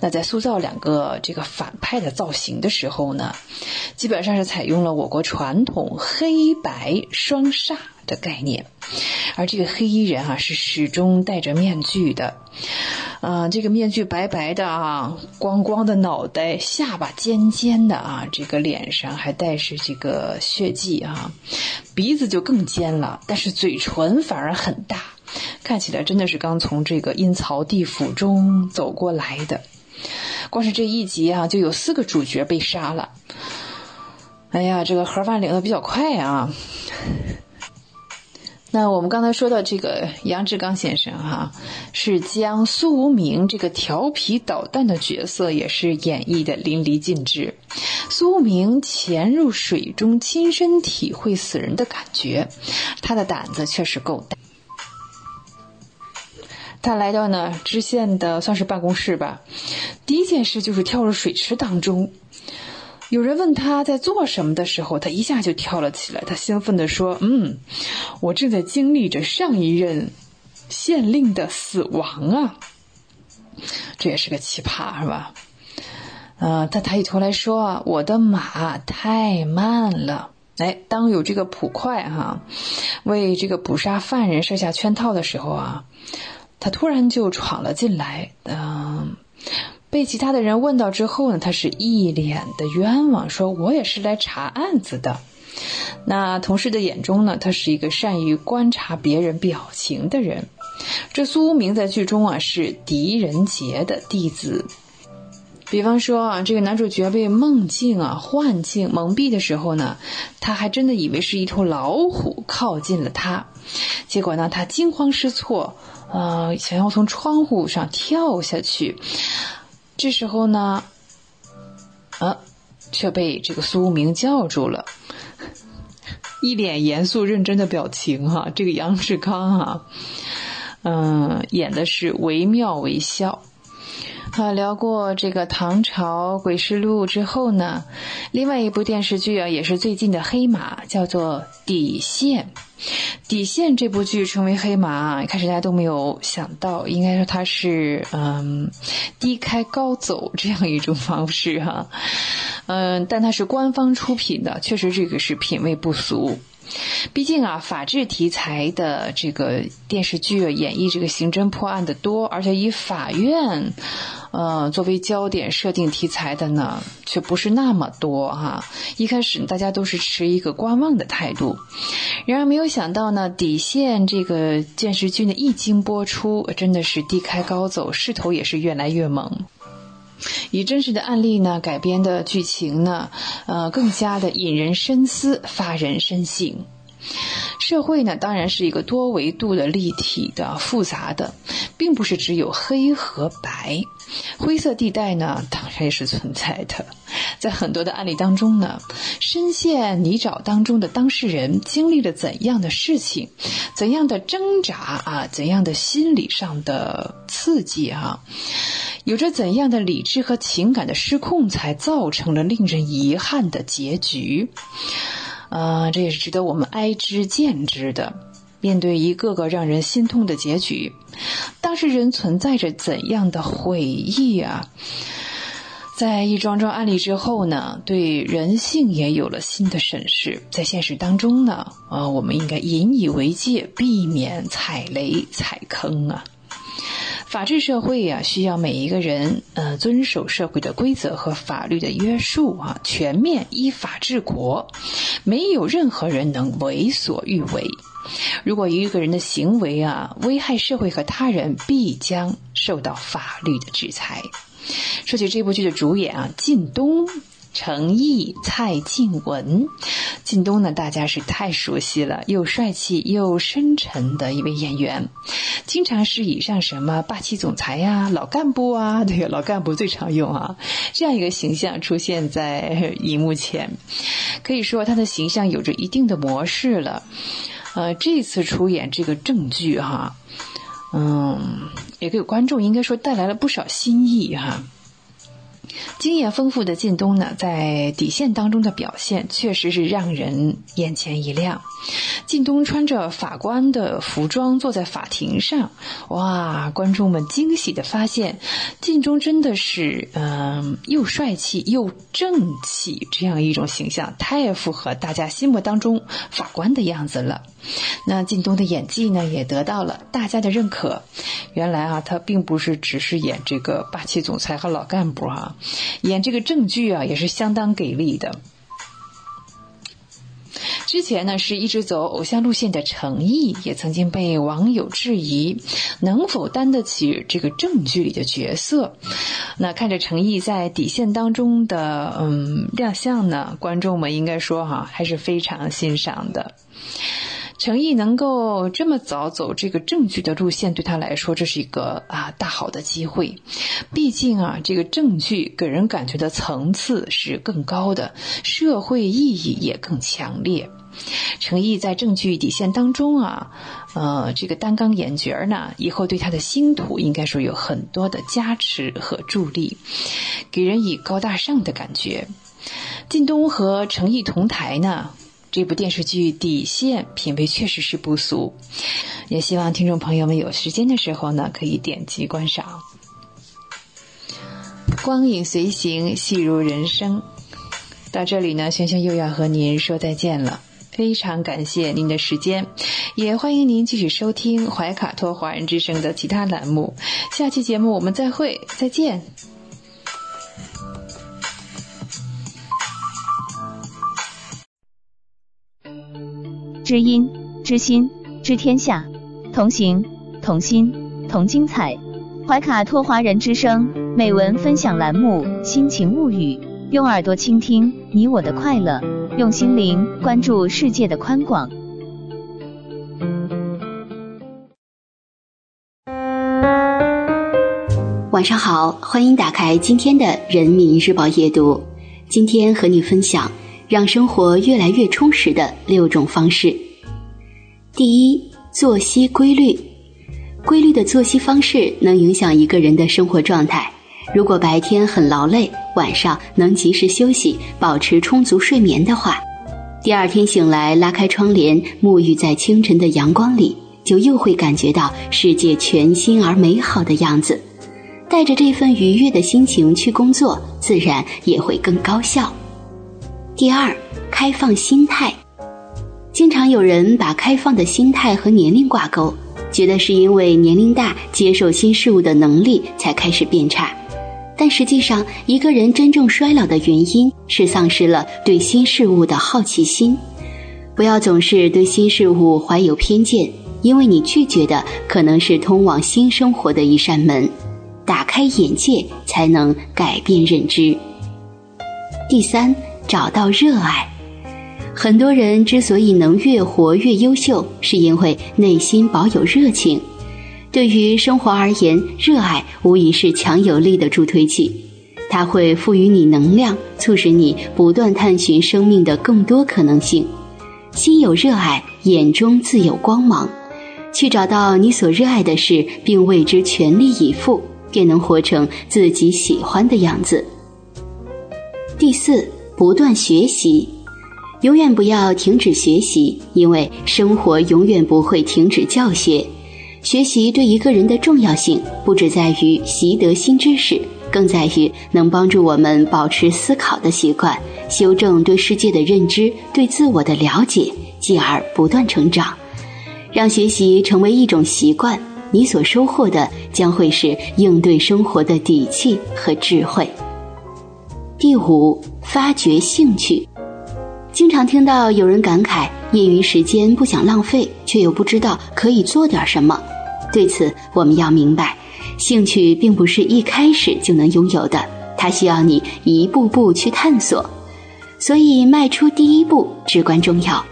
那在塑造两个这个反派的造型的时候呢，基本上是采用了我国传统黑白双煞的概念，而这个黑衣人啊是始终戴着面具的，啊，这个面具白白的啊，光光的脑袋，下巴尖尖的啊，这个脸上还带着这个血迹啊，鼻子就更尖了，但是嘴唇反而很大。看起来真的是刚从这个阴曹地府中走过来的。光是这一集啊，就有四个主角被杀了。哎呀，这个盒饭领的比较快啊。<laughs> 那我们刚才说到这个杨志刚先生哈，是将苏无名这个调皮捣蛋的角色也是演绎的淋漓尽致。苏无名潜入水中，亲身体会死人的感觉，他的胆子确实够大。他来到呢知县的算是办公室吧，第一件事就是跳入水池当中。有人问他在做什么的时候，他一下就跳了起来。他兴奋地说：“嗯，我正在经历着上一任县令的死亡啊！这也是个奇葩，是吧？”呃，他抬起头来说：“我的马太慢了。”哎，当有这个捕快哈为这个捕杀犯人设下圈套的时候啊。他突然就闯了进来，嗯，被其他的人问到之后呢，他是一脸的冤枉，说我也是来查案子的。那同事的眼中呢，他是一个善于观察别人表情的人。这苏无名在剧中啊是狄仁杰的弟子。比方说啊，这个男主角被梦境啊幻境蒙蔽的时候呢，他还真的以为是一头老虎靠近了他，结果呢，他惊慌失措。呃，想要从窗户上跳下去，这时候呢，啊，却被这个苏明叫住了，<laughs> 一脸严肃认真的表情哈。这个杨志刚哈，嗯，演的是惟妙惟肖。啊，聊过这个唐朝诡事录之后呢，另外一部电视剧啊，也是最近的黑马，叫做《底线》。底线这部剧成为黑马，一开始大家都没有想到，应该说它是嗯低开高走这样一种方式哈，嗯，但它是官方出品的，确实这个是品味不俗。毕竟啊，法治题材的这个电视剧演绎这个刑侦破案的多，而且以法院，呃作为焦点设定题材的呢，却不是那么多哈。一开始大家都是持一个观望的态度，然而没有想到呢，底线这个电视剧呢一经播出，真的是低开高走，势头也是越来越猛。以真实的案例呢改编的剧情呢，呃，更加的引人深思，发人深省。社会呢，当然是一个多维度的、立体的、复杂的，并不是只有黑和白，灰色地带呢，当然也是存在的。在很多的案例当中呢，深陷泥沼当中的当事人经历了怎样的事情，怎样的挣扎啊，怎样的心理上的刺激啊？有着怎样的理智和情感的失控，才造成了令人遗憾的结局？啊，这也是值得我们哀之见之的。面对一个个让人心痛的结局，当事人存在着怎样的悔意啊？在一桩桩案例之后呢，对人性也有了新的审视。在现实当中呢，啊，我们应该引以为戒，避免踩雷踩坑啊。法治社会呀，需要每一个人呃遵守社会的规则和法律的约束啊，全面依法治国，没有任何人能为所欲为。如果一个人的行为啊危害社会和他人，必将受到法律的制裁。说起这部剧的主演啊，靳东、程毅、蔡静文。靳东呢，大家是太熟悉了，又帅气又深沉的一位演员，经常是以像什么霸气总裁呀、老干部啊，对，老干部最常用啊，这样一个形象出现在荧幕前。可以说，他的形象有着一定的模式了。呃，这次出演这个正剧哈，嗯，也给观众应该说带来了不少新意哈。经验丰富的靳东呢，在底线当中的表现确实是让人眼前一亮。靳东穿着法官的服装坐在法庭上，哇！观众们惊喜的发现，靳东真的是嗯，又帅气又正气，这样一种形象太符合大家心目当中法官的样子了。那靳东的演技呢，也得到了大家的认可。原来啊，他并不是只是演这个霸气总裁和老干部啊，演这个正剧啊，也是相当给力的。之前呢，是一直走偶像路线的程毅，也曾经被网友质疑能否担得起这个正剧里的角色。那看着程毅在底线当中的嗯亮相呢，观众们应该说哈，还是非常欣赏的。程毅能够这么早走这个正剧的路线，对他来说这是一个啊大好的机会。毕竟啊，这个正剧给人感觉的层次是更高的，社会意义也更强烈。程毅在正剧底线当中啊，呃，这个担纲演角呢，以后对他的星途应该说有很多的加持和助力，给人以高大上的感觉。靳东和程毅同台呢。这部电视剧底线品味确实是不俗，也希望听众朋友们有时间的时候呢，可以点击观赏。光影随行，戏如人生。到这里呢，萱萱又要和您说再见了。非常感谢您的时间，也欢迎您继续收听怀卡托华人之声的其他栏目。下期节目我们再会，再见。知音、知心、知天下，同行、同心、同精彩。怀卡托华人之声美文分享栏目《心情物语》，用耳朵倾听你我的快乐，用心灵关注世界的宽广。晚上好，欢迎打开今天的《人民日报》夜读。今天和你分享。让生活越来越充实的六种方式。第一，作息规律。规律的作息方式能影响一个人的生活状态。如果白天很劳累，晚上能及时休息，保持充足睡眠的话，第二天醒来，拉开窗帘，沐浴在清晨的阳光里，就又会感觉到世界全新而美好的样子。带着这份愉悦的心情去工作，自然也会更高效。第二，开放心态。经常有人把开放的心态和年龄挂钩，觉得是因为年龄大，接受新事物的能力才开始变差。但实际上，一个人真正衰老的原因是丧失了对新事物的好奇心。不要总是对新事物怀有偏见，因为你拒绝的可能是通往新生活的一扇门。打开眼界，才能改变认知。第三。找到热爱，很多人之所以能越活越优秀，是因为内心保有热情。对于生活而言，热爱无疑是强有力的助推器，它会赋予你能量，促使你不断探寻生命的更多可能性。心有热爱，眼中自有光芒。去找到你所热爱的事，并为之全力以赴，便能活成自己喜欢的样子。第四。不断学习，永远不要停止学习，因为生活永远不会停止教学。学习对一个人的重要性，不只在于习得新知识，更在于能帮助我们保持思考的习惯，修正对世界的认知，对自我的了解，继而不断成长。让学习成为一种习惯，你所收获的将会是应对生活的底气和智慧。第五，发掘兴趣。经常听到有人感慨，业余时间不想浪费，却又不知道可以做点什么。对此，我们要明白，兴趣并不是一开始就能拥有的，它需要你一步步去探索。所以，迈出第一步至关重要。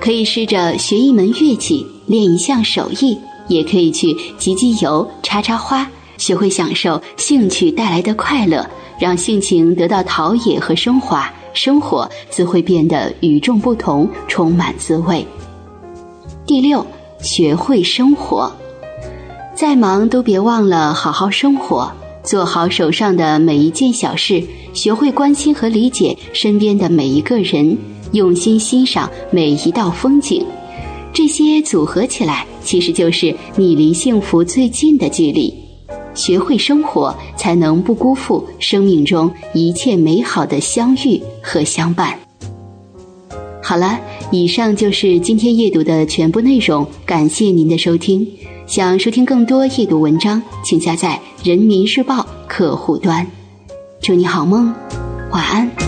可以试着学一门乐器，练一项手艺，也可以去集集邮、插插花，学会享受兴趣带来的快乐，让性情得到陶冶和升华。生活自会变得与众不同，充满滋味。第六，学会生活，再忙都别忘了好好生活，做好手上的每一件小事，学会关心和理解身边的每一个人，用心欣赏每一道风景。这些组合起来，其实就是你离幸福最近的距离。学会生活，才能不辜负生命中一切美好的相遇和相伴。好了，以上就是今天阅读的全部内容，感谢您的收听。想收听更多阅读文章，请下载人民日报客户端。祝你好梦，晚安。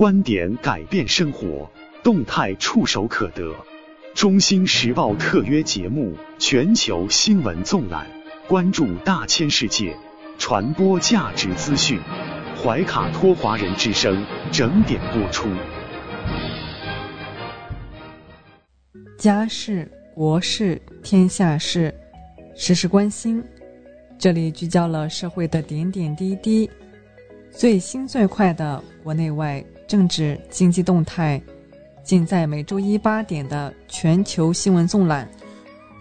观点改变生活，动态触手可得。中新时报特约节目，全球新闻纵览，关注大千世界。传播价值资讯，怀卡托华人之声整点播出。家事、国事、天下事，时时关心。这里聚焦了社会的点点滴滴，最新最快的国内外政治经济动态，尽在每周一八点的全球新闻纵览。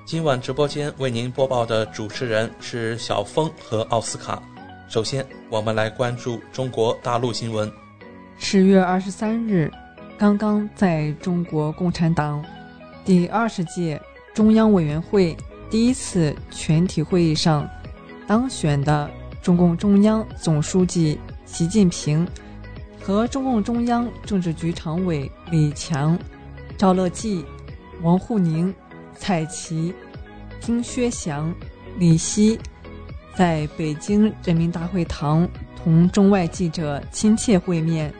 今晚直播间为您播报的主持人是小峰和奥斯卡。首先，我们来关注中国大陆新闻。十月二十三日，刚刚在中国共产党第二十届中央委员会第一次全体会议上当选的中共中央总书记习近平和中共中央政治局常委李强、赵乐际、王沪宁。蔡奇、丁薛祥、李希在北京人民大会堂同中外记者亲切会面。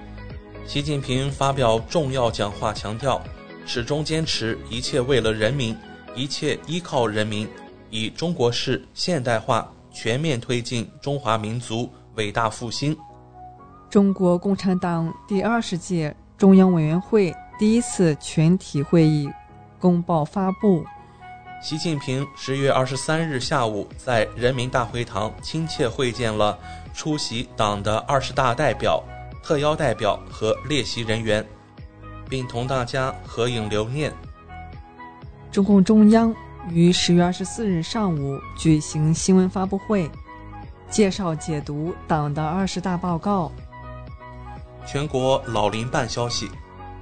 习近平发表重要讲话，强调始终坚持一切为了人民，一切依靠人民，以中国式现代化全面推进中华民族伟大复兴。中国共产党第二十届中央委员会第一次全体会议。公报发布。习近平十月二十三日下午在人民大会堂亲切会见了出席党的二十大代表、特邀代表和列席人员，并同大家合影留念。中共中央于十月二十四日上午举行新闻发布会，介绍解读党的二十大报告。全国老龄办消息。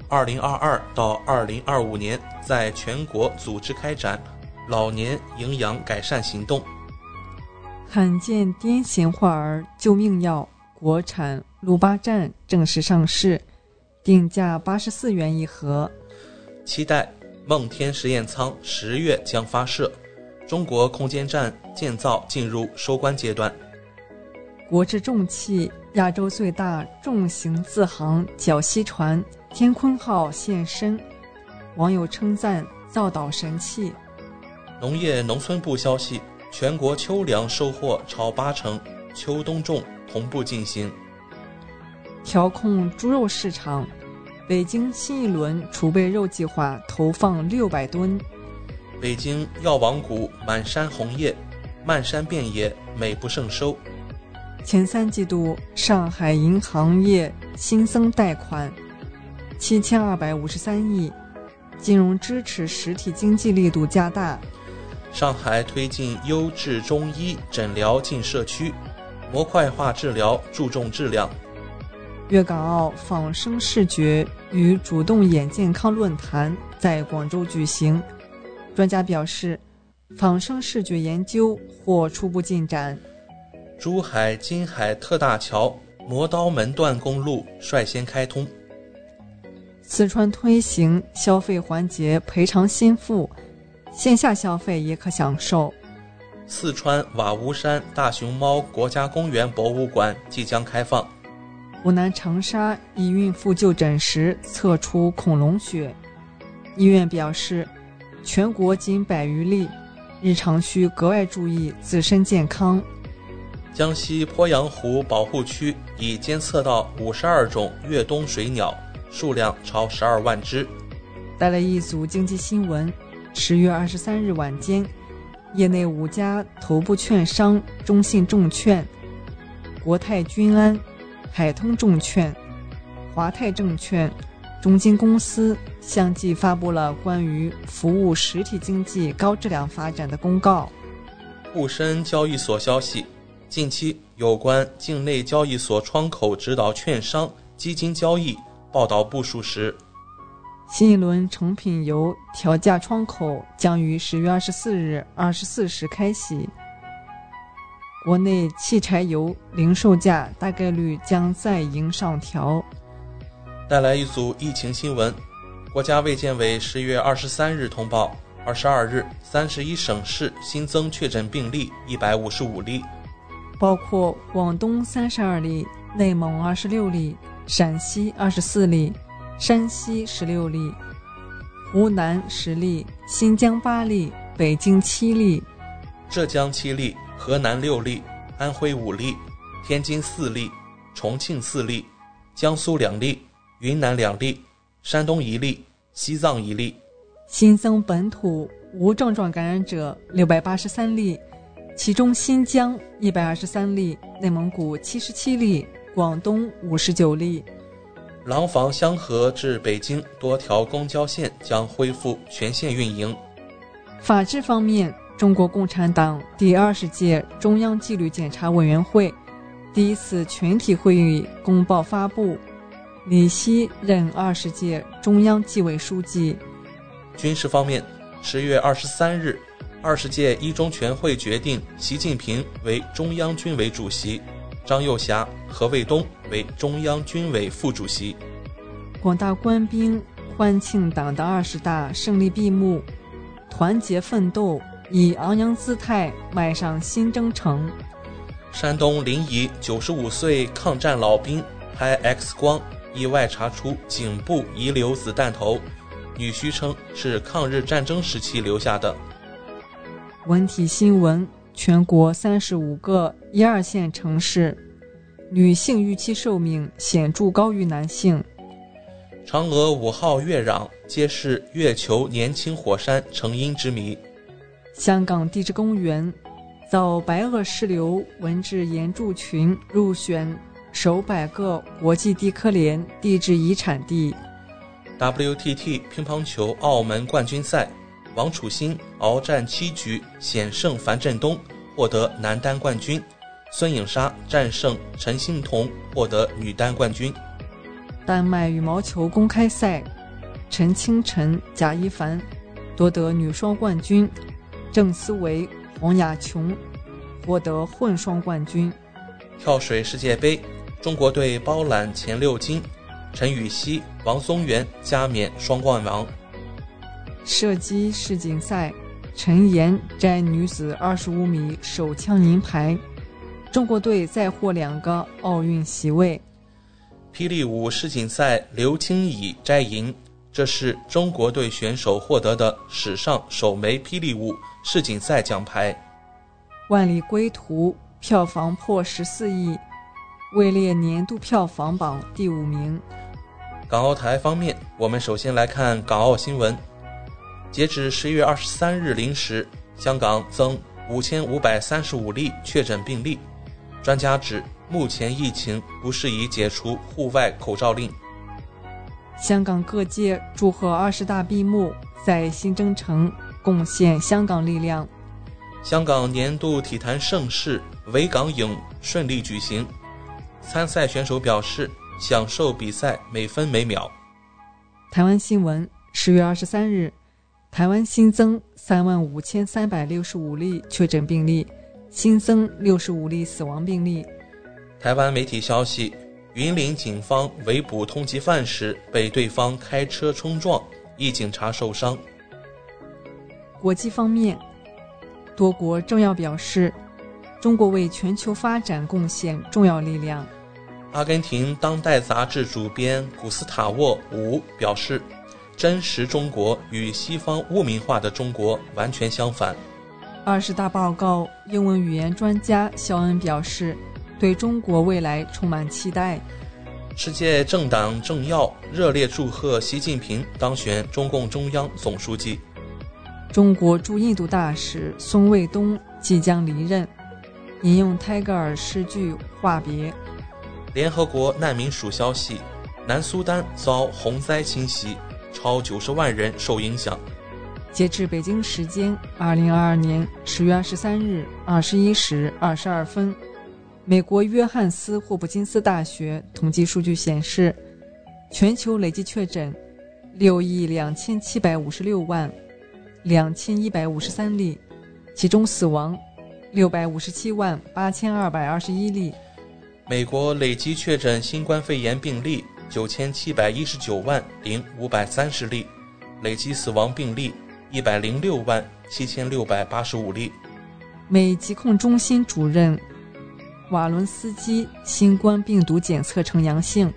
二零二二到二零二五年，在全国组织开展老年营养改善行动。罕见癫痫患儿救命药国产鲁巴站正式上市，定价八十四元一盒。期待梦天实验舱十月将发射，中国空间站建造进入收官阶段。国之重器，亚洲最大重型自航绞吸船“天鲲号”现身，网友称赞造岛神器。农业农村部消息，全国秋粮收获超八成，秋冬种同步进行。调控猪肉市场，北京新一轮储备肉计划投放六百吨。北京药王谷满山红叶，漫山遍野美不胜收。前三季度，上海银行业新增贷款七千二百五十三亿，金融支持实体经济力度加大。上海推进优质中医诊疗进社区，模块化治疗注重质量。粤港澳仿生视觉与主动眼健康论坛在广州举行，专家表示，仿生视觉研究或初步进展。珠海金海特大桥磨刀门段公路率先开通。四川推行消费环节赔偿先付，线下消费也可享受。四川瓦屋山大熊猫国家公园博物馆即将开放。湖南长沙一孕妇就诊时测出恐龙血，医院表示，全国仅百余例，日常需格外注意自身健康。江西鄱阳湖保护区已监测到五十二种越冬水鸟，数量超十二万只。带来一组经济新闻：十月二十三日晚间，业内五家头部券商中信证券、国泰君安、海通证券、华泰证券、中金公司相继发布了关于服务实体经济高质量发展的公告。沪深交易所消息。近期有关境内交易所窗口指导券商基金交易报道部署时，新一轮成品油调价窗口将于十月二十四日二十四时开启。国内汽柴油零售价大概率将再迎上调。带来一组疫情新闻：国家卫健委十月二十三日通报，二十二日三十一省市新增确诊病例一百五十五例。包括广东三十二例，内蒙二十六例，陕西二十四例，山西十六例，湖南十例，新疆八例，北京七例，浙江七例，河南六例，安徽五例，天津四例，重庆四例，江苏两例，云南两例，山东一例，西藏一例。新增本土无症状感染者六百八十三例。其中，新疆一百二十三例，内蒙古七十七例，广东五十九例。廊坊香河至北京多条公交线将恢复全线运营。法治方面，中国共产党第二十届中央纪律检查委员会第一次全体会议公报发布，李希任二十届中央纪委书记。军事方面，十月二十三日。二十届一中全会决定，习近平为中央军委主席，张幼侠、何卫东为中央军委副主席。广大官兵欢庆党的二十大胜利闭幕，团结奋斗，以昂扬姿态迈上新征程。山东临沂九十五岁抗战老兵拍 X 光，意外查出颈部遗留子弹头，女婿称是抗日战争时期留下的。文体新闻：全国三十五个一二线城市，女性预期寿命显著高于男性。嫦娥五号月壤揭示月球年轻火山成因之谜。香港地质公园早白垩石流文质岩柱群入选首百个国际地科联地质遗产地。WTT 乒乓球澳门冠军赛。王楚钦鏖战七局险胜樊振东，获得男单冠军；孙颖莎战胜陈幸同，获得女单冠军。丹麦羽毛球公开赛，陈清晨、贾一凡夺得女双冠军，郑思维、黄雅琼获得混双冠军。跳水世界杯，中国队包揽前六金，陈芋汐、王宗源加冕双冠王。射击世锦赛，陈妍摘女子二十五米手枪银牌。中国队再获两个奥运席位。霹雳舞世锦赛，刘清乙摘银，这是中国队选手获得的史上首枚霹雳舞世锦赛奖牌。万里归途票房破十四亿，位列年度票房榜第五名。港澳台方面，我们首先来看港澳新闻。截止十一月二十三日零时，香港增五千五百三十五例确诊病例。专家指，目前疫情不适宜解除户外口罩令。香港各界祝贺二十大闭幕，在新征程贡献香港力量。香港年度体坛盛事维港影顺利举行，参赛选手表示享受比赛每分每秒。台湾新闻：十月二十三日，台湾新增三万五千三百六十五例确诊病例。新增六十五例死亡病例。台湾媒体消息，云林警方围捕通缉犯时被对方开车冲撞，一警察受伤。国际方面，多国政要表示，中国为全球发展贡献重要力量。阿根廷《当代》杂志主编古斯塔沃·吴表示，真实中国与西方污名化的中国完全相反。二十大报告，英文语言专家肖恩表示，对中国未来充满期待。世界政党政要热烈祝贺习近平当选中共中央总书记。中国驻印度大使孙卫东即将离任，引用泰戈尔诗句话别。联合国难民署消息，南苏丹遭洪灾侵袭，超九十万人受影响。截至北京时间二零二二年十月二十三日二十一时二十二分，美国约翰斯霍普金斯大学统计数据显示，全球累计确诊六亿两千七百五十六万两千一百五十三例，其中死亡六百五十七万八千二百二十一例。美国累计确诊新冠肺炎病例九千七百一十九万零五百三十例，累计死亡病例。一百零六万七千六百八十五例。美疾控中心主任瓦伦斯基新冠病毒检测呈阳性。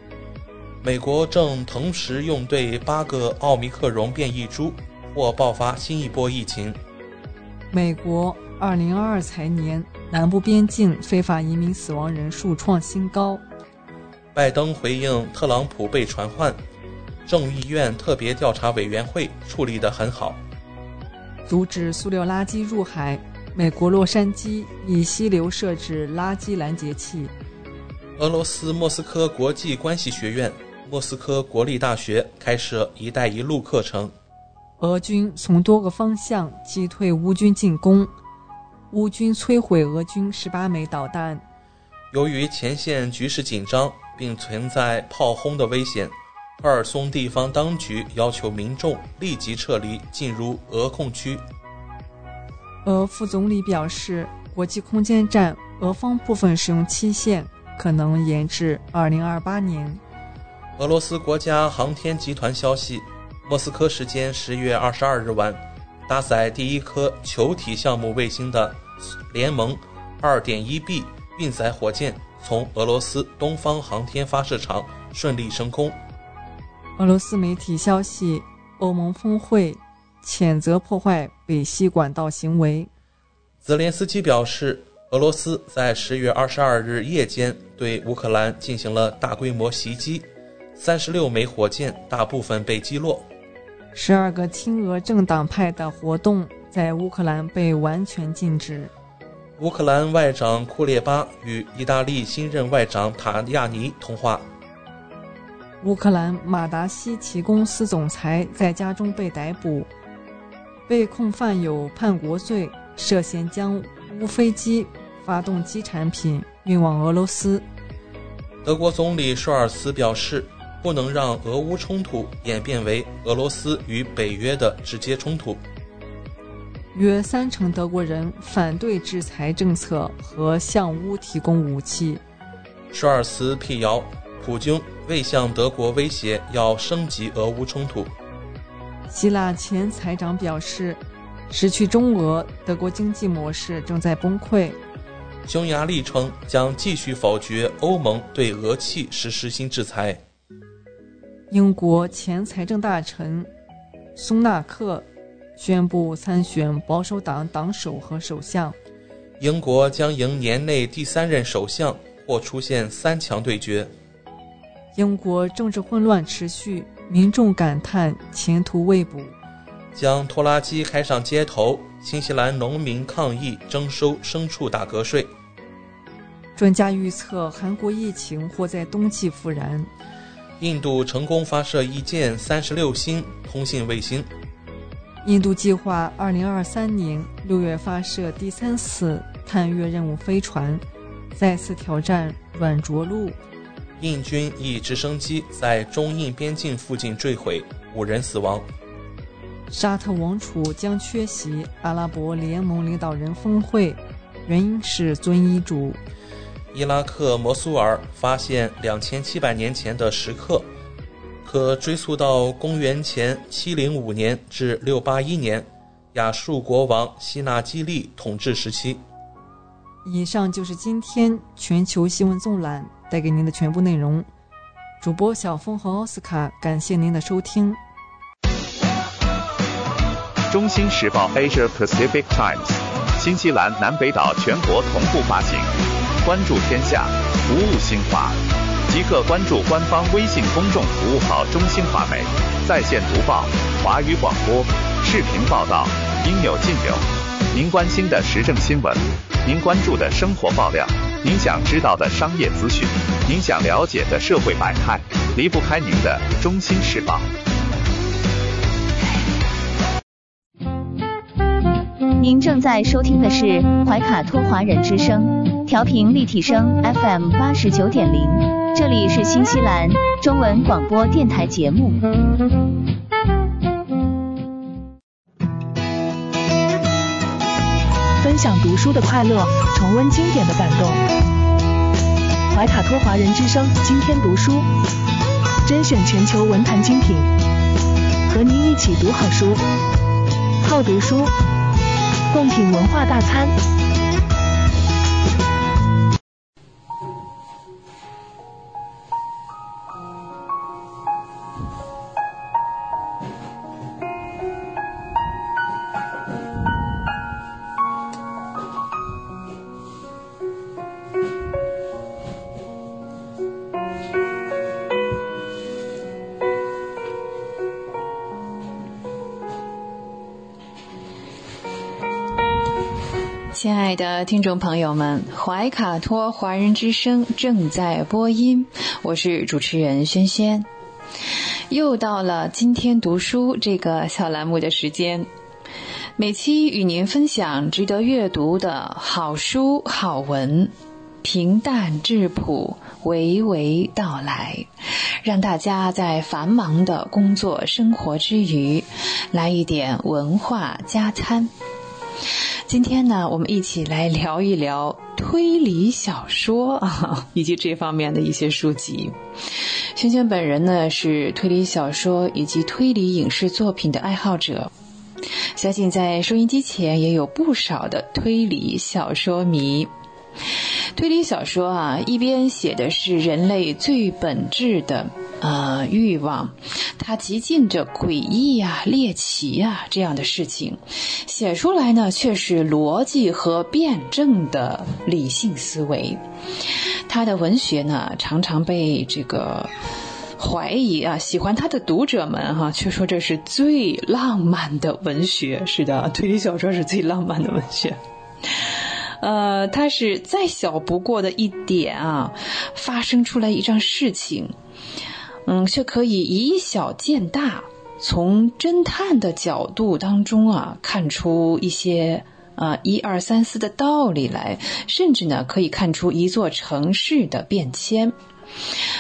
美国正同时用对八个奥密克戎变异株，或爆发新一波疫情。美国二零二二财年南部边境非法移民死亡人数创新高。拜登回应特朗普被传唤，众议院特别调查委员会处理得很好。阻止塑料垃圾入海，美国洛杉矶以溪流设置垃圾拦截器。俄罗斯莫斯科国际关系学院、莫斯科国立大学开设“一带一路”课程。俄军从多个方向击退乌军进攻，乌军摧毁俄军十八枚导弹。由于前线局势紧张，并存在炮轰的危险。赫尔松地方当局要求民众立即撤离进入俄控区。俄副总理表示，国际空间站俄方部分使用期限可能延至2028年。俄罗斯国家航天集团消息，莫斯科时间10月22日晚，搭载第一颗球体项目卫星的联盟 2.1B 运载火箭从俄罗斯东方航天发射场顺利升空。俄罗斯媒体消息，欧盟峰会谴责破坏北溪管道行为。泽连斯基表示，俄罗斯在十月二十二日夜间对乌克兰进行了大规模袭击，三十六枚火箭大部分被击落。十二个亲俄政党派的活动在乌克兰被完全禁止。乌克兰外长库列巴与意大利新任外长塔亚尼通话。乌克兰马达西奇公司总裁在家中被逮捕，被控犯有叛国罪，涉嫌将乌飞机发动机产品运往俄罗斯。德国总理舒尔茨表示，不能让俄乌冲突演变为俄罗斯与北约的直接冲突。约三成德国人反对制裁政策和向乌提供武器。舒尔茨辟谣。普京未向德国威胁要升级俄乌冲突。希腊前财长表示，失去中俄，德国经济模式正在崩溃。匈牙利称将继续否决欧盟对俄气实施新制裁。英国前财政大臣苏纳克宣布参选保守党党首和首相。英国将迎年内第三任首相，或出现三强对决。英国政治混乱持续，民众感叹前途未卜。将拖拉机开上街头，新西兰农民抗议征收牲畜打嗝税。专家预测韩国疫情或在冬季复燃。印度成功发射一箭三十六星通信卫星。印度计划二零二三年六月发射第三次探月任务飞船，再次挑战软着陆。印军一直升机在中印边境附近坠毁，五人死亡。沙特王储将缺席阿拉伯联盟领导人峰会，原因是遵医嘱。伊拉克摩苏尔发现两千七百年前的石刻，可追溯到公元前七零五年至六八一年，亚述国王希纳基利统治时期。以上就是今天全球新闻纵览带给您的全部内容。主播小峰和奥斯卡，感谢您的收听。中新时报 Asia Pacific Times，新西兰南北岛全国同步发行。关注天下，服务新华，即刻关注官方微信公众服务号“中新华媒”，在线读报、华语广播、视频报道，应有尽有。您关心的时政新闻，您关注的生活爆料，您想知道的商业资讯，您想了解的社会百态，离不开您的《中新时报》。您正在收听的是怀卡托华人之声，调频立体声 FM 八十九点零，这里是新西兰中文广播电台节目。分享读书的快乐，重温经典的感动。怀卡托华人之声今天读书，甄选全球文坛精品，和您一起读好书，好读书。贡品文化大餐。听众朋友们，怀卡托华人之声正在播音，我是主持人轩轩。又到了今天读书这个小栏目的时间，每期与您分享值得阅读的好书好文，平淡质朴，娓娓道来，让大家在繁忙的工作生活之余，来一点文化加餐。今天呢，我们一起来聊一聊推理小说啊，<laughs> 以及这方面的一些书籍。萱萱本人呢是推理小说以及推理影视作品的爱好者，相信在收音机前也有不少的推理小说迷。推理小说啊，一边写的是人类最本质的呃欲望，它极尽着诡异呀、猎奇呀这样的事情，写出来呢却是逻辑和辩证的理性思维。他的文学呢，常常被这个怀疑啊，喜欢他的读者们哈，却说这是最浪漫的文学。是的，推理小说是最浪漫的文学。呃，它是再小不过的一点啊，发生出来一桩事情，嗯，却可以以小见大，从侦探的角度当中啊，看出一些啊一二三四的道理来，甚至呢，可以看出一座城市的变迁。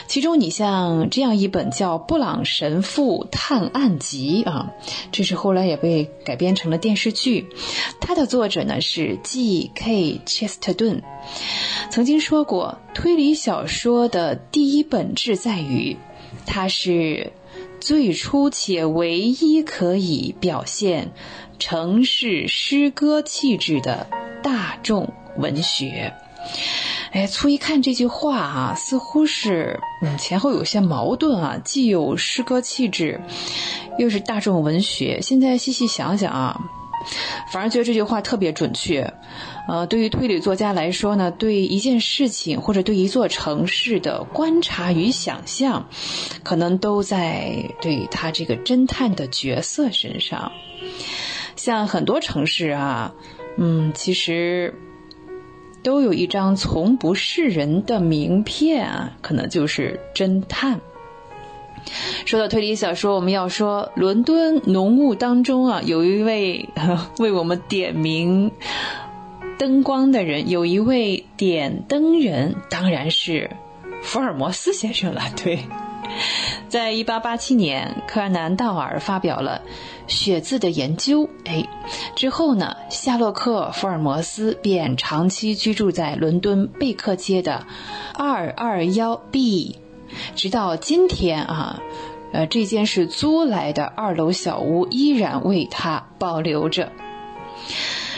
其中，你像这样一本叫《布朗神父探案集》啊，这是后来也被改编成了电视剧。它的作者呢是 G.K. 切斯特顿，曾经说过，推理小说的第一本质在于，它是最初且唯一可以表现城市诗歌气质的大众文学。哎，粗一看这句话啊，似乎是嗯前后有些矛盾啊，既有诗歌气质，又是大众文学。现在细细想想啊，反而觉得这句话特别准确。呃，对于推理作家来说呢，对一件事情或者对一座城市的观察与想象，可能都在对他这个侦探的角色身上。像很多城市啊，嗯，其实。都有一张从不是人的名片啊，可能就是侦探。说到推理小说，我们要说伦敦浓雾当中啊，有一位为我们点明灯光的人，有一位点灯人，当然是福尔摩斯先生了。对，在一八八七年，柯南道尔发表了。血字的研究，哎，之后呢，夏洛克·福尔摩斯便长期居住在伦敦贝克街的二二幺 B，直到今天啊，呃，这间是租来的二楼小屋依然为他保留着。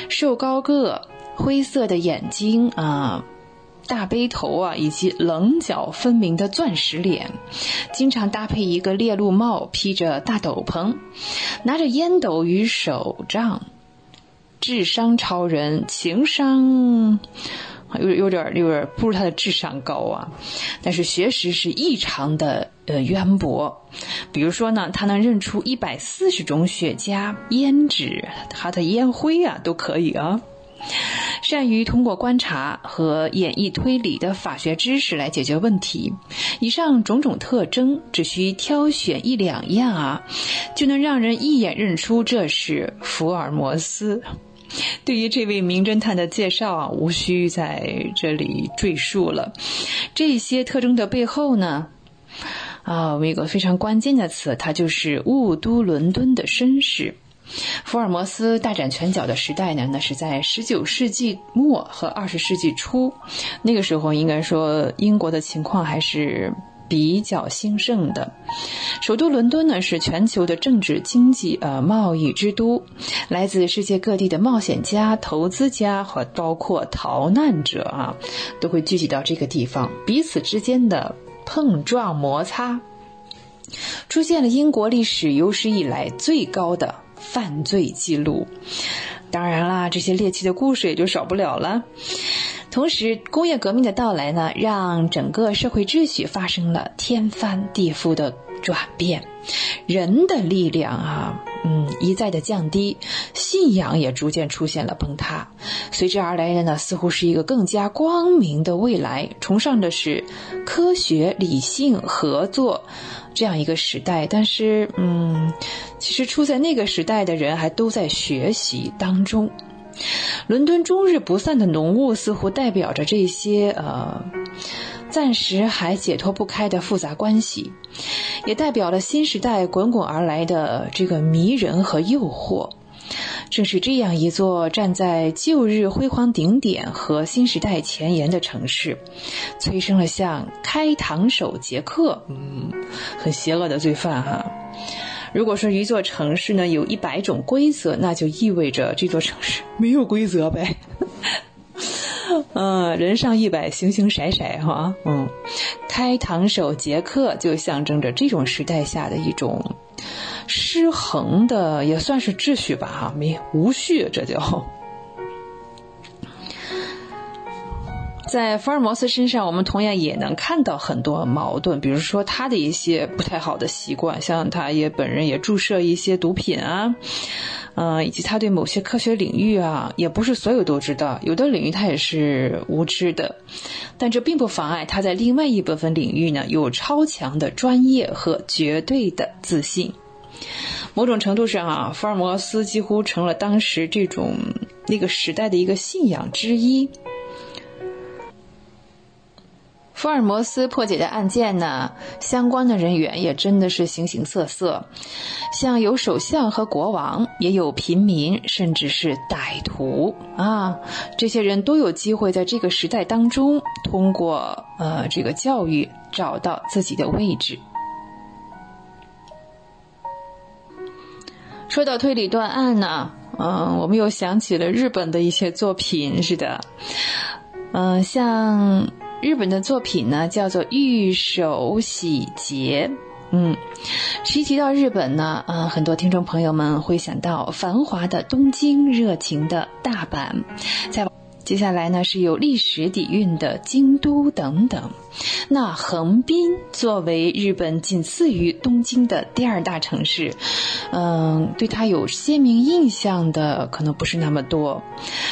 瘦高个，灰色的眼睛啊。大背头啊，以及棱角分明的钻石脸，经常搭配一个猎鹿帽，披着大斗篷，拿着烟斗与手杖，智商超人，情商有有点有点不如他的智商高啊，但是学识是异常的呃渊博。比如说呢，他能认出一百四十种雪茄、烟纸，他的烟灰啊都可以啊。善于通过观察和演绎推理的法学知识来解决问题，以上种种特征，只需挑选一两样啊，就能让人一眼认出这是福尔摩斯。对于这位名侦探的介绍啊，无需在这里赘述了。这些特征的背后呢，啊，有一个非常关键的词，它就是雾都伦敦的绅士。福尔摩斯大展拳脚的时代呢，那是在十九世纪末和二十世纪初，那个时候应该说英国的情况还是比较兴盛的。首都伦敦呢是全球的政治、经济、呃贸易之都，来自世界各地的冒险家、投资家和包括逃难者啊，都会聚集到这个地方，彼此之间的碰撞摩擦，出现了英国历史有史以来最高的。犯罪记录，当然啦，这些猎奇的故事也就少不了了。同时，工业革命的到来呢，让整个社会秩序发生了天翻地覆的转变，人的力量啊，嗯，一再的降低，信仰也逐渐出现了崩塌。随之而来的呢，似乎是一个更加光明的未来，崇尚的是科学、理性、合作。这样一个时代，但是，嗯，其实处在那个时代的人还都在学习当中。伦敦终日不散的浓雾，似乎代表着这些呃，暂时还解脱不开的复杂关系，也代表了新时代滚滚而来的这个迷人和诱惑。正是这样一座站在旧日辉煌顶点和新时代前沿的城市，催生了像开膛手杰克，嗯，很邪恶的罪犯哈。如果说一座城市呢有一百种规则，那就意味着这座城市 <laughs> 没有规则呗。<laughs> 嗯，人上一百，形形色色哈。嗯，开膛手杰克就象征着这种时代下的一种。失衡的也算是秩序吧，哈，没无序，这就。在福尔摩斯身上，我们同样也能看到很多矛盾，比如说他的一些不太好的习惯，像他也本人也注射一些毒品啊，嗯，以及他对某些科学领域啊，也不是所有都知道，有的领域他也是无知的，但这并不妨碍他在另外一部分领域呢有超强的专业和绝对的自信。某种程度上啊，福尔摩斯几乎成了当时这种那个时代的一个信仰之一。福尔摩斯破解的案件呢，相关的人员也真的是形形色色，像有首相和国王，也有平民，甚至是歹徒啊。这些人都有机会在这个时代当中，通过呃这个教育找到自己的位置。说到推理断案呢，嗯，我们又想起了日本的一些作品似的。嗯，像日本的作品呢，叫做《玉手洗洁》。嗯，提提到日本呢，嗯，很多听众朋友们会想到繁华的东京、热情的大阪，在。接下来呢，是有历史底蕴的京都等等。那横滨作为日本仅次于东京的第二大城市，嗯，对它有鲜明印象的可能不是那么多。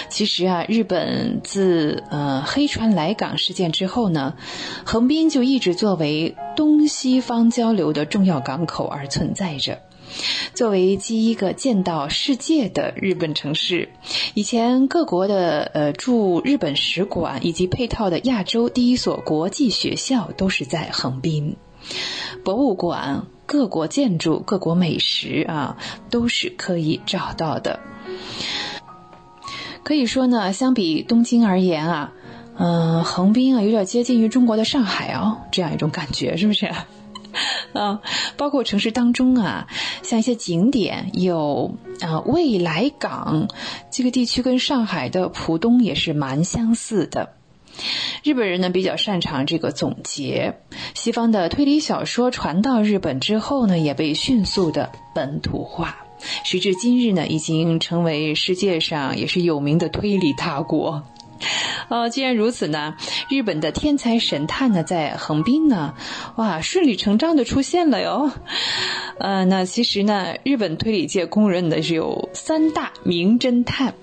其实啊，日本自呃黑船来港事件之后呢，横滨就一直作为东西方交流的重要港口而存在着。作为第一个见到世界的日本城市，以前各国的呃驻日本使馆以及配套的亚洲第一所国际学校都是在横滨。博物馆、各国建筑、各国美食啊，都是可以找到的。可以说呢，相比东京而言啊，嗯，横滨啊有点接近于中国的上海哦，这样一种感觉，是不是？啊，<laughs> 包括城市当中啊，像一些景点有啊未来港这个地区跟上海的浦东也是蛮相似的。日本人呢比较擅长这个总结，西方的推理小说传到日本之后呢，也被迅速的本土化，时至今日呢，已经成为世界上也是有名的推理大国。哦，<laughs> 既然如此呢，日本的天才神探呢，在横滨呢，哇，顺理成章的出现了哟。呃，那其实呢，日本推理界公认的是有三大名侦探，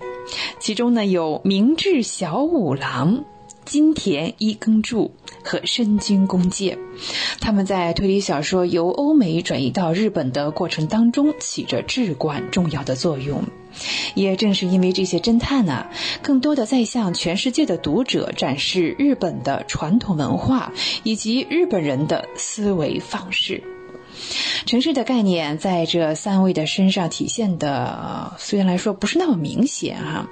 其中呢有明智小五郎、金田一耕助和深津公介，他们在推理小说由欧美转移到日本的过程当中，起着至关重要的作用。也正是因为这些侦探呢，更多的在向全世界的读者展示日本的传统文化以及日本人的思维方式。城市的概念在这三位的身上体现的，虽然来说不是那么明显啊。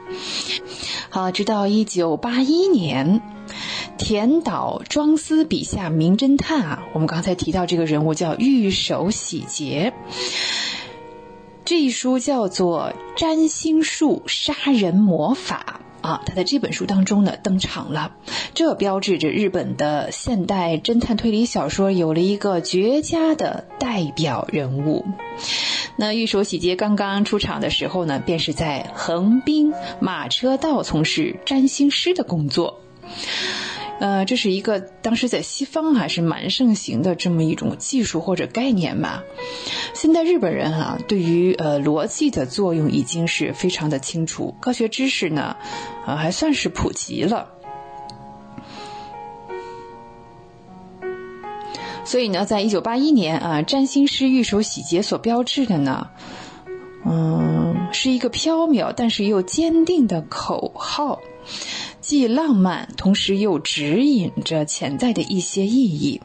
好，直到一九八一年，田岛庄司笔下名侦探啊，我们刚才提到这个人物叫玉手洗洁。这一书叫做《占星术杀人魔法》啊，他在这本书当中呢登场了，这标志着日本的现代侦探推理小说有了一个绝佳的代表人物。那玉手洗洁刚刚出场的时候呢，便是在横滨马车道从事占星师的工作。呃，这是一个当时在西方还是蛮盛行的这么一种技术或者概念吧。现在日本人啊，对于呃逻辑的作用已经是非常的清楚，科学知识呢，啊还算是普及了。所以呢，在一九八一年啊，占星师玉手洗洁所标志的呢，嗯，是一个飘渺但是又坚定的口号。既浪漫，同时又指引着潜在的一些意义。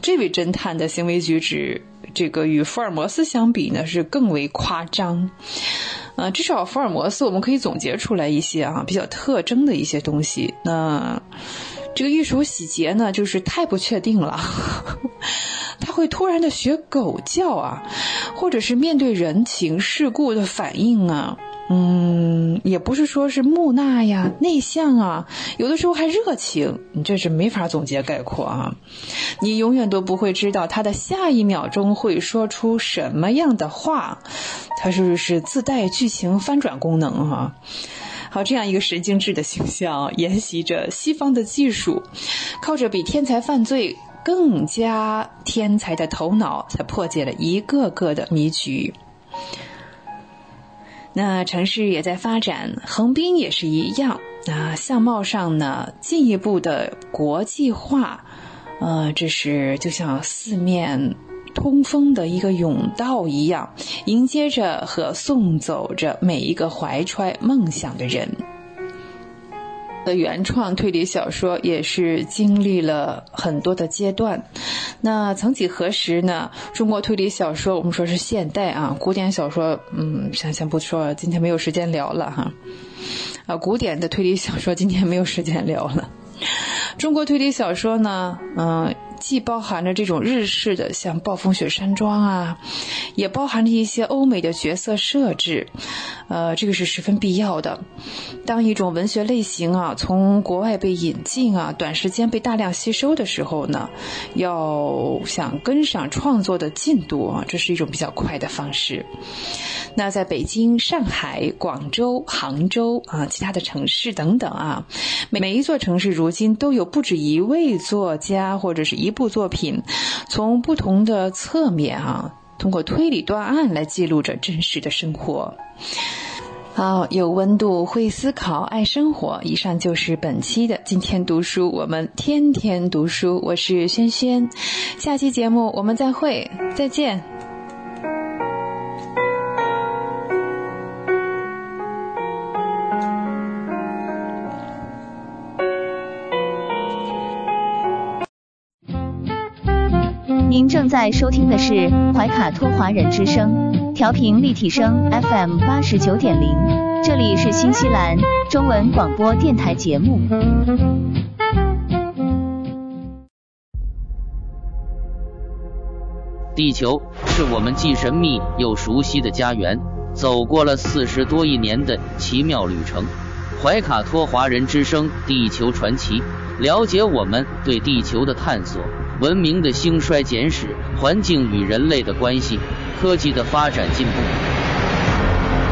这位侦探的行为举止，这个与福尔摩斯相比呢，是更为夸张。呃，至少福尔摩斯我们可以总结出来一些啊比较特征的一些东西。那这个玉鼠洗洁呢，就是太不确定了。<laughs> 他会突然的学狗叫啊，或者是面对人情世故的反应啊。嗯，也不是说是木讷呀、内向啊，有的时候还热情，你这是没法总结概括啊。你永远都不会知道他的下一秒钟会说出什么样的话，他是不是自带剧情翻转功能哈？这样一个神经质的形象，沿袭着西方的技术，靠着比天才犯罪更加天才的头脑，才破解了一个个的谜局。那城市也在发展，横滨也是一样。那相貌上呢，进一步的国际化，呃，这是就像四面通风的一个甬道一样，迎接着和送走着每一个怀揣梦想的人。的原创推理小说也是经历了很多的阶段。那曾几何时呢？中国推理小说，我们说是现代啊，古典小说，嗯，先先不说了，今天没有时间聊了哈。啊，古典的推理小说今天没有时间聊了。中国推理小说呢，嗯，既包含着这种日式的，像暴风雪山庄啊，也包含着一些欧美的角色设置。呃，这个是十分必要的。当一种文学类型啊从国外被引进啊，短时间被大量吸收的时候呢，要想跟上创作的进度啊，这是一种比较快的方式。那在北京、上海、广州、杭州啊，其他的城市等等啊，每每一座城市如今都有不止一位作家或者是一一部作品，从不同的侧面啊。通过推理断案来记录着真实的生活。好，有温度，会思考，爱生活。以上就是本期的今天读书，我们天天读书。我是轩轩，下期节目我们再会，再见。在收听的是怀卡托华人之声，调频立体声 FM 八十九点零，这里是新西兰中文广播电台节目。地球是我们既神秘又熟悉的家园，走过了四十多亿年的奇妙旅程。怀卡托华人之声《地球传奇》，了解我们对地球的探索。文明的兴衰简史，环境与人类的关系，科技的发展进步，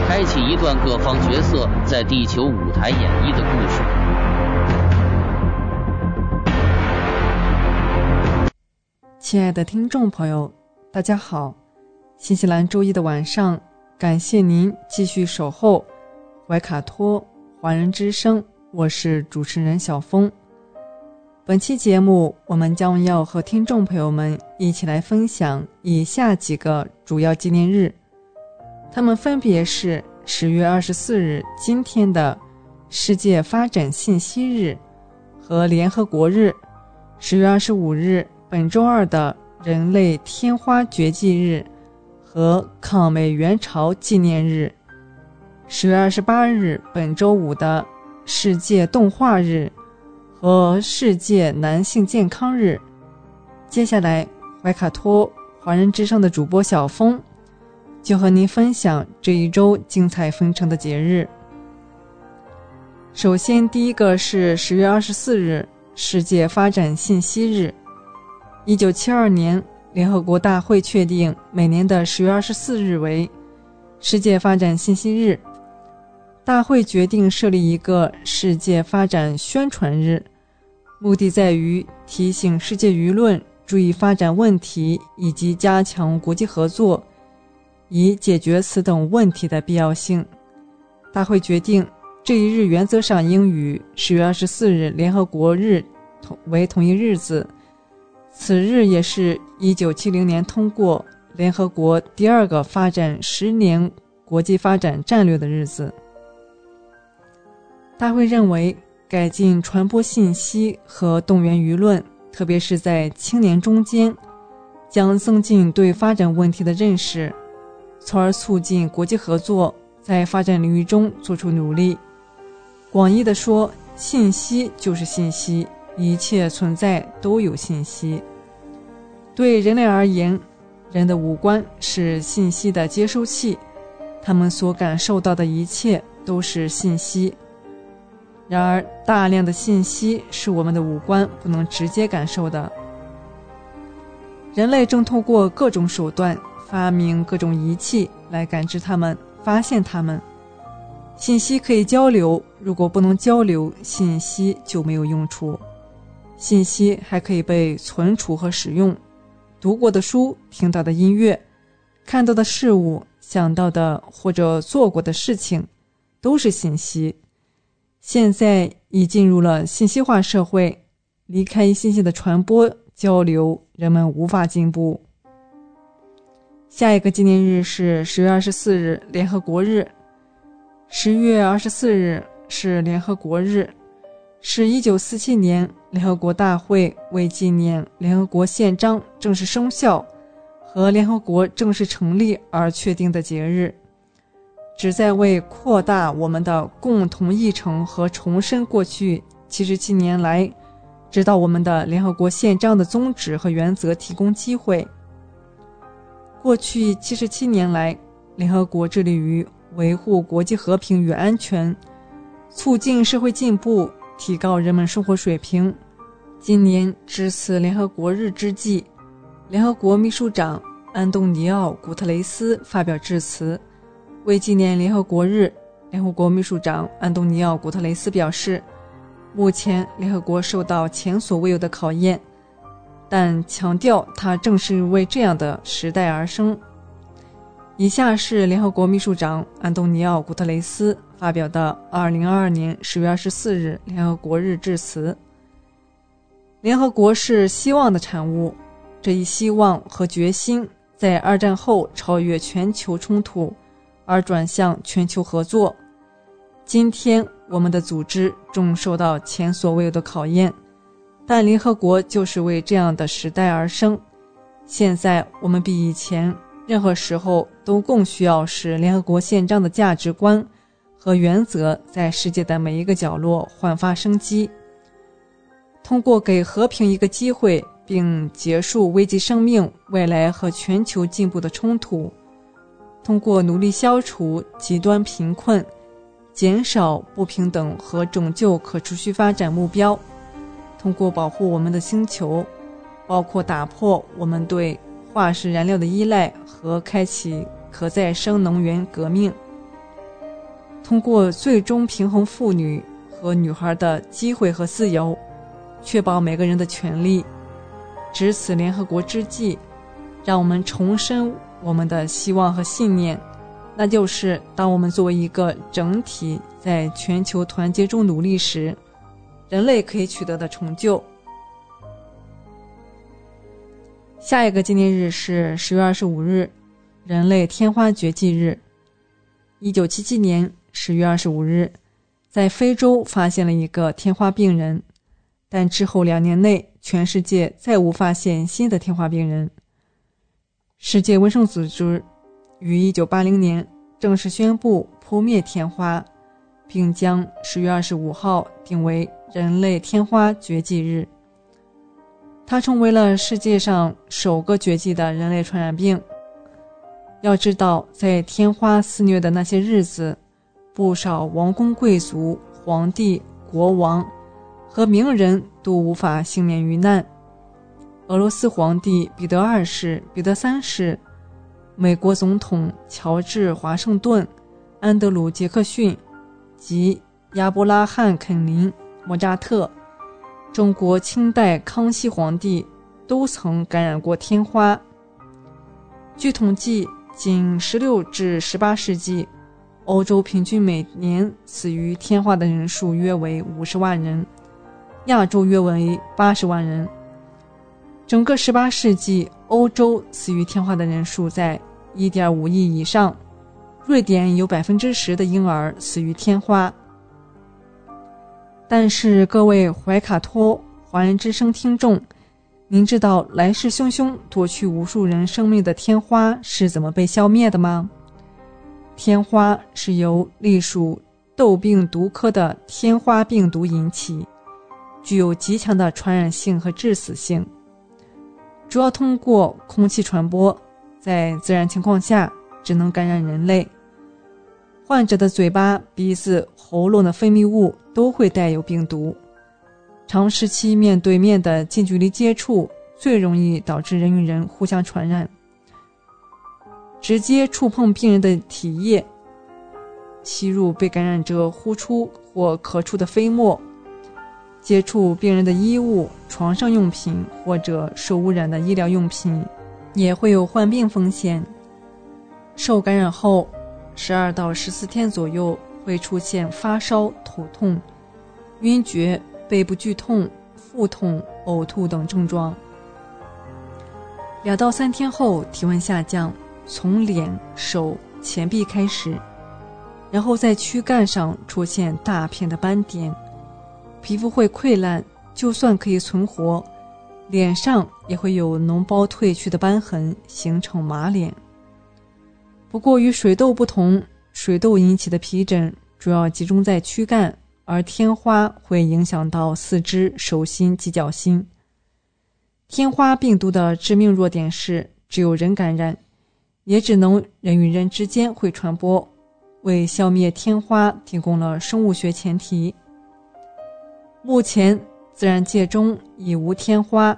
开启一段各方角色在地球舞台演绎的故事。亲爱的听众朋友，大家好！新西兰周一的晚上，感谢您继续守候怀卡托华人之声，我是主持人小峰。本期节目，我们将要和听众朋友们一起来分享以下几个主要纪念日，他们分别是十月二十四日今天的世界发展信息日和联合国日，十月二十五日本周二的人类天花绝迹日和抗美援朝纪念日，十月二十八日本周五的世界动画日。和世界男性健康日，接下来怀卡托华人之声的主播小峰就和您分享这一周精彩纷呈的节日。首先，第一个是十月二十四日，世界发展信息日。一九七二年，联合国大会确定每年的十月二十四日为世界发展信息日。大会决定设立一个世界发展宣传日。目的在于提醒世界舆论注意发展问题以及加强国际合作，以解决此等问题的必要性。大会决定这一日原则上应与十月二十四日联合国日同为同一日子。此日也是一九七零年通过联合国第二个发展十年国际发展战略的日子。大会认为。改进传播信息和动员舆论，特别是在青年中间，将增进对发展问题的认识，从而促进国际合作在发展领域中做出努力。广义的说，信息就是信息，一切存在都有信息。对人类而言，人的五官是信息的接收器，他们所感受到的一切都是信息。然而，大量的信息是我们的五官不能直接感受的。人类正通过各种手段发明各种仪器来感知它们、发现它们。信息可以交流，如果不能交流，信息就没有用处。信息还可以被存储和使用。读过的书、听到的音乐、看到的事物、想到的或者做过的事情，都是信息。现在已进入了信息化社会，离开信息的传播交流，人们无法进步。下一个纪念日是十月二十四日，联合国日。十月二十四日是联合国日，是一九四七年联合国大会为纪念联合国宪章正式生效和联合国正式成立而确定的节日。旨在为扩大我们的共同议程和重申过去七十七年来指导我们的联合国宪章的宗旨和原则提供机会。过去七十七年来，联合国致力于维护国际和平与安全，促进社会进步，提高人们生活水平。今年值此联合国日之际，联合国秘书长安东尼奥·古特雷斯发表致辞，为纪念联合国日，联合国秘书长安东尼奥·古特雷斯表示，目前联合国受到前所未有的考验，但强调它正是为这样的时代而生。以下是联合国秘书长安东尼奥·古特雷斯发表的2022年10月24日联合国日致辞。联合国是希望的产物，这一希望和决心在二战后超越全球冲突，而转向全球合作。今天我们的组织正受到前所未有的考验，但联合国就是为这样的时代而生。现在我们比以前。任何时候都更需要使联合国宪章的价值观和原则在世界的每一个角落焕发生机。通过给和平一个机会，并结束危及生命、未来和全球进步的冲突；通过努力消除极端贫困、减少不平等和拯救可持续发展目标；通过保护我们的星球，包括打破我们对。化石燃料的依赖和开启可再生能源革命，通过最终平衡妇女和女孩的机会和自由，确保每个人的权利。值此联合国之际，让我们重申我们的希望和信念，那就是当我们作为一个整体在全球团结中努力时，人类可以取得的成就。下一个纪念日是十月二十五日，人类天花绝迹日。一九七七年十月二十五日，在非洲发现了一个天花病人，但之后两年内，全世界再无发现新的天花病人。世界卫生组织于一九八零年正式宣布扑灭天花，并将十月二十五号定为人类天花绝迹日。它成为了世界上首个绝迹的人类传染病。要知道，在天花肆虐的那些日子，不少王公贵族、皇帝、国王和名人都无法幸免于难。俄罗斯皇帝彼得二世、彼得三世，美国总统乔治华盛顿、安德鲁杰克逊及亚伯拉罕肯林、莫扎特。中国清代康熙皇帝都曾感染过天花。据统计，仅16至18世纪，欧洲平均每年死于天花的人数约为50万人，亚洲约为80万人。整个18世纪，欧洲死于天花的人数在1.5亿以上，瑞典有10%的婴儿死于天花。但是各位怀卡托华人之声听众，您知道来势汹汹夺去无数人生命的天花是怎么被消灭的吗？天花是由隶属痘病毒科的天花病毒引起，具有极强的传染性和致死性，主要通过空气传播，在自然情况下只能感染人类。患者的嘴巴、鼻子、喉咙的分泌物都会带有病毒，长时期面对面的近距离接触最容易导致人与人互相传染。直接触碰病人的体液，吸入被感染者呼出或咳出的飞沫，接触病人的衣物、床上用品或者受污染的医疗用品，也会有患病风险。受感染后。十二到十四天左右会出现发烧、头痛、晕厥、背部剧痛、腹痛、呕吐等症状。两到三天后体温下降，从脸、手、前臂开始，然后在躯干上出现大片的斑点，皮肤会溃烂，就算可以存活，脸上也会有脓包褪去的斑痕，形成马脸。不过与水痘不同，水痘引起的皮疹主要集中在躯干，而天花会影响到四肢、手心及脚心。天花病毒的致命弱点是只有人感染，也只能人与人之间会传播，为消灭天花提供了生物学前提。目前，自然界中已无天花，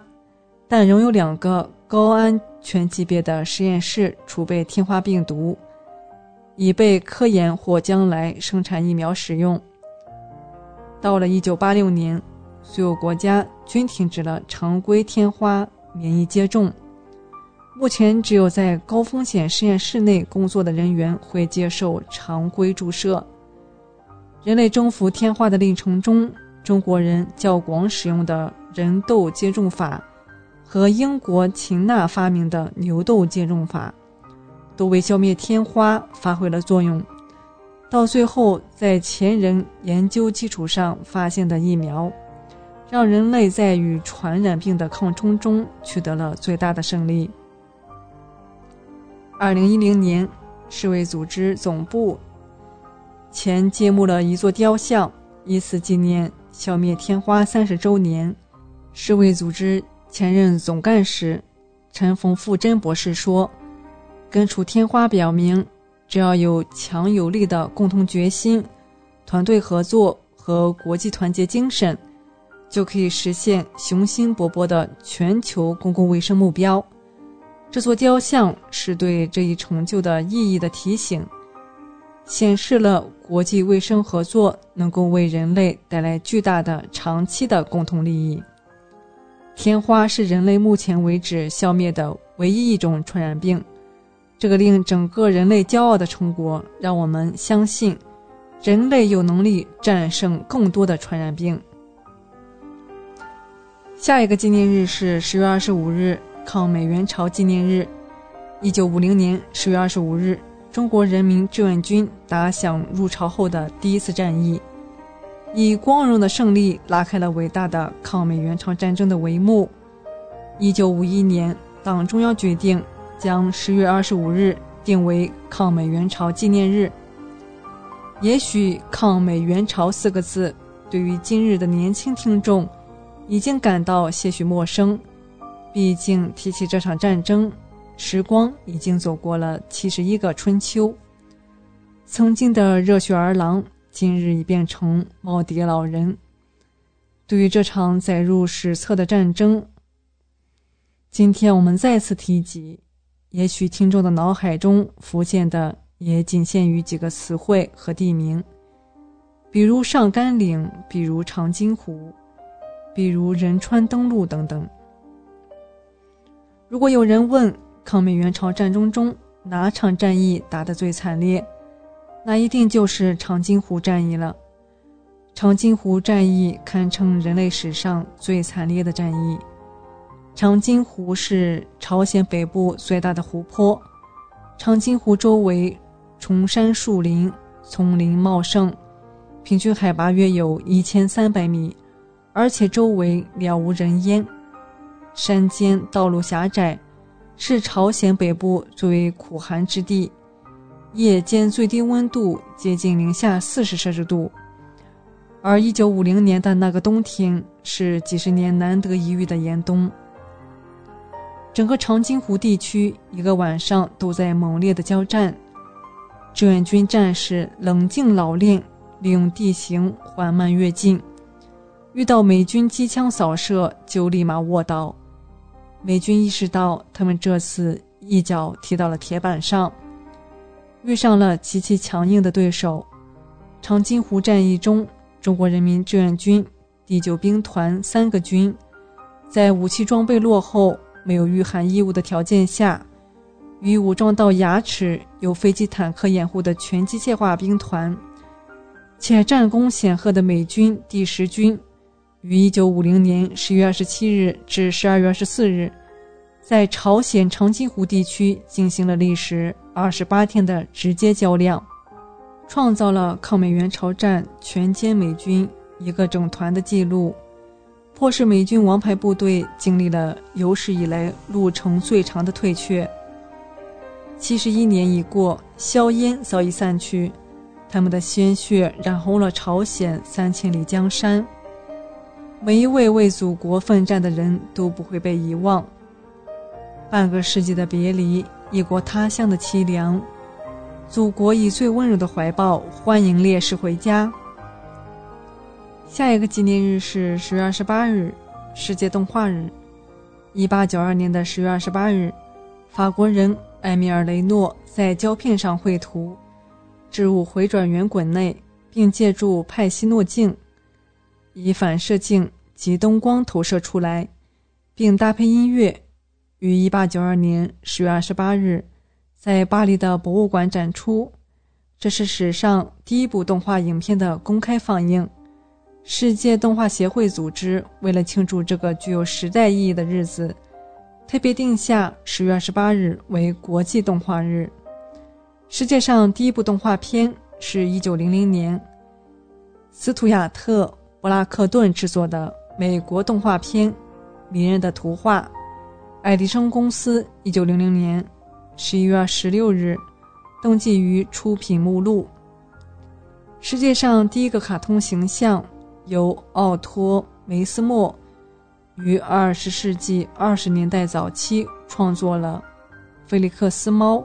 但仍有两个高安全级别的实验室储备天花病毒，以备科研或将来生产疫苗使用。到了1986年，所有国家均停止了常规天花免疫接种。目前，只有在高风险实验室内工作的人员会接受常规注射。人类征服天花的历程中，中国人较广使用的人痘接种法和英国秦娜发明的牛痘接种法，都为消灭天花发挥了作用。到最后，在前人研究基础上发现的疫苗，让人类在与传染病的抗冲中取得了最大的胜利。二零一零年，世卫组织总部前揭幕了一座雕像，以此纪念消灭天花三十周年。世卫组织前任总干事陈冯富珍博士说：“根除天花表明，只要有强有力的共同决心、团队合作和国际团结精神，就可以实现雄心勃勃的全球公共卫生目标。”这座雕像是对这一成就的意义的提醒，显示了国际卫生合作能够为人类带来巨大的长期的共同利益。天花是人类目前为止消灭的唯一一种传染病，这个令整个人类骄傲的成果，让我们相信，人类有能力战胜更多的传染病。下一个纪念日是十月二十五日。抗美援朝纪念日，一九五零年十月二十五日，中国人民志愿军打响入朝后的第一次战役，以光荣的胜利拉开了伟大的抗美援朝战争的帷幕。一九五一年，党中央决定将十月二十五日定为抗美援朝纪念日。也许“抗美援朝”四个字对于今日的年轻听众已经感到些许陌生。毕竟提起这场战争，时光已经走过了七十一个春秋。曾经的热血儿郎，今日已变成耄耋老人。对于这场载入史册的战争，今天我们再次提及，也许听众的脑海中浮现的也仅限于几个词汇和地名，比如上甘岭，比如长津湖，比如仁川登陆等等。如果有人问抗美援朝战争中哪场战役打得最惨烈，那一定就是长津湖战役了。长津湖战役堪称人类史上最惨烈的战役。长津湖是朝鲜北部最大的湖泊，长津湖周围崇山树林，丛林茂盛，平均海拔约有一千三百米，而且周围了无人烟。山间道路狭窄，是朝鲜北部最为苦寒之地，夜间最低温度接近零下四十摄氏度。而一九五零年的那个冬天是几十年难得一遇的严冬。整个长津湖地区一个晚上都在猛烈的交战，志愿军战士冷静老练，利用地形缓慢跃进，遇到美军机枪扫射就立马卧倒。美军意识到，他们这次一脚踢到了铁板上，遇上了极其强硬的对手。长津湖战役中，中国人民志愿军第九兵团三个军，在武器装备落后、没有御寒衣物的条件下，与武装到牙齿、有飞机坦克掩护的全机械化兵团，且战功显赫的美军第十军。于一九五零年十月二十七日至十二月二十四日，在朝鲜长津湖地区进行了历时二十八天的直接较量，创造了抗美援朝战全歼美军一个整团的记录，迫使美军王牌部队经历了有史以来路程最长的退却。七十一年已过，硝烟早已散去，他们的鲜血染红了朝鲜三千里江山。每一位为祖国奋战的人都不会被遗忘。半个世纪的别离，异国他乡的凄凉，祖国以最温柔的怀抱欢迎烈士回家。下一个纪念日是十月二十八日，世界动画日。一八九二年的十月二十八日，法国人埃米尔·雷诺在胶片上绘图，置入回转圆滚内，并借助派西诺镜，以反射镜及灯光投射出来，并搭配音乐，于一八九二年十月二十八日在巴黎的博物馆展出。这是史上第一部动画影片的公开放映。世界动画协会组织为了庆祝这个具有时代意义的日子，特别定下十月二十八日为国际动画日。世界上第一部动画片是一九零零年斯图亚特·布拉克顿制作的美国动画片《迷人的图画》。爱迪生公司一九零零年十一月十六日登记于出品目录。世界上第一个卡通形象。由奥托·梅斯莫于二十世纪二十年代早期创作了《菲利克斯猫》，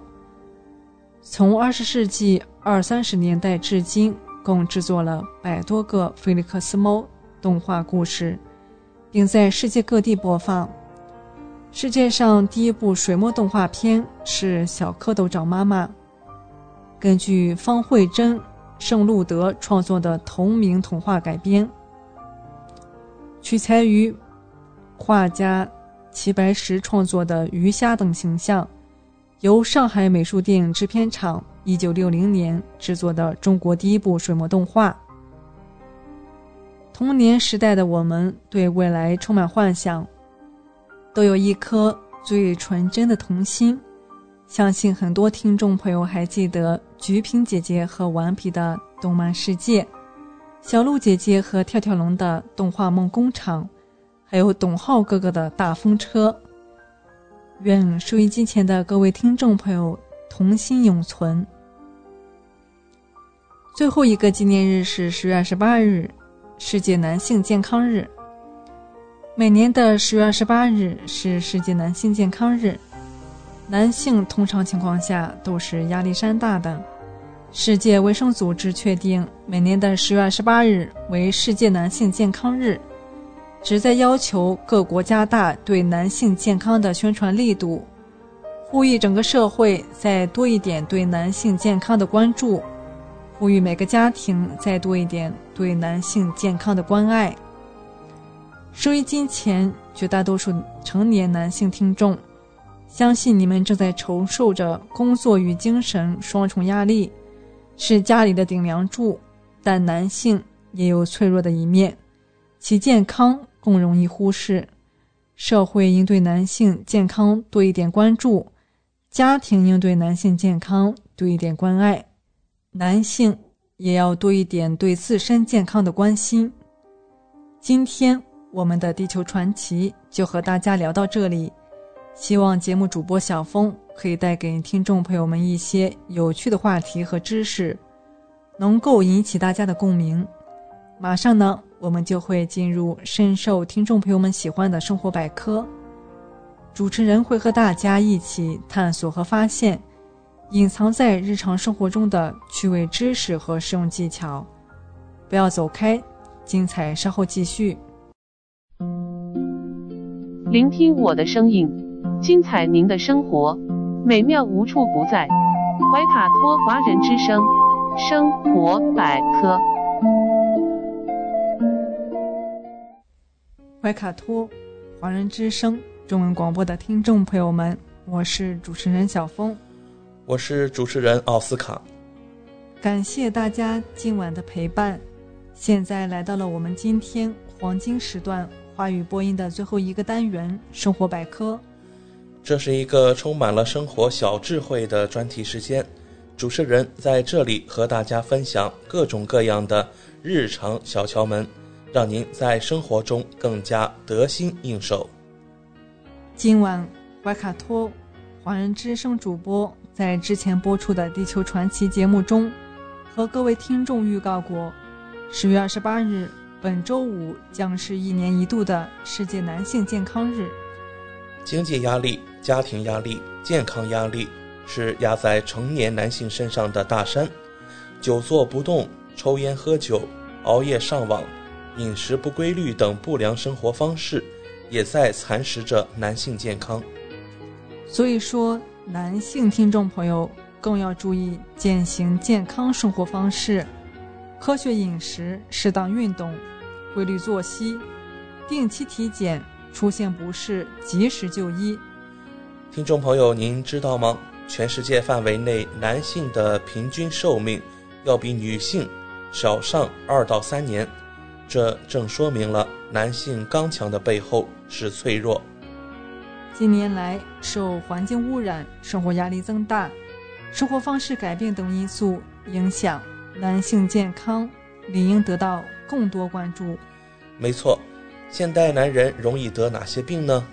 从二十世纪二三十年代至今，共制作了百多个《菲利克斯猫》动画故事，并在世界各地播放。世界上第一部水墨动画片是《小蝌蚪找妈妈》，根据方慧珍。圣路德创作的同名童话改编，取材于画家齐白石创作的鱼虾等形象，由上海美术电影制片厂一九六零年制作的中国第一部水墨动画。童年时代的我们对未来充满幻想，都有一颗最纯真的童心。相信很多听众朋友还记得菊萍姐姐和顽皮的动漫世界，小鹿姐姐和跳跳龙的动画梦工厂，还有董浩哥哥的大风车。愿收音机前的各位听众朋友童心永存。最后一个纪念日是十月二十八日，世界男性健康日。每年的十月二十八日是世界男性健康日。男性通常情况下都是压力山大的。世界卫生组织确定每年的十月二十八日为世界男性健康日，旨在要求各国加大对男性健康的宣传力度，呼吁整个社会再多一点对男性健康的关注，呼吁每个家庭再多一点对男性健康的关爱。收音机前绝大多数成年男性听众。相信你们正在承受着工作与精神双重压力，是家里的顶梁柱。但男性也有脆弱的一面，其健康更容易忽视。社会应对男性健康多一点关注，家庭应对男性健康多一点关爱，男性也要多一点对自身健康的关心。今天我们的地球传奇就和大家聊到这里。希望节目主播小峰可以带给听众朋友们一些有趣的话题和知识，能够引起大家的共鸣。马上呢，我们就会进入深受听众朋友们喜欢的生活百科。主持人会和大家一起探索和发现隐藏在日常生活中的趣味知识和实用技巧。不要走开，精彩稍后继续。聆听我的声音。精彩您的生活，美妙无处不在。怀卡托华人之声，生活百科。怀卡托华人之声中文广播的听众朋友们，我是主持人小峰，我是主持人奥斯卡。感谢大家今晚的陪伴。现在来到了我们今天黄金时段话语播音的最后一个单元——生活百科。这是一个充满了生活小智慧的专题时间，主持人在这里和大家分享各种各样的日常小窍门，让您在生活中更加得心应手。今晚怀卡托华人之声主播在之前播出的《地球传奇》节目中，和各位听众预告过，十月二十八日，本周五将是一年一度的世界男性健康日。经济压力。家庭压力、健康压力、是压在成年男性身上的大山，久坐不动、抽烟喝酒、熬夜上网、饮食不规律等不良生活方式，也在蚕食着男性健康。所以说，男性听众朋友更要注意践行健康生活方式，科学饮食、适当运动、规律作息、定期体检，出现不适及时就医。听众朋友，您知道吗？全世界范围内，男性的平均寿命要比女性少上二到三年，这正说明了男性刚强的背后是脆弱。近年来，受环境污染、生活压力增大、生活方式改变等因素影响，男性健康理应得到更多关注。没错，现代男人容易得哪些病呢？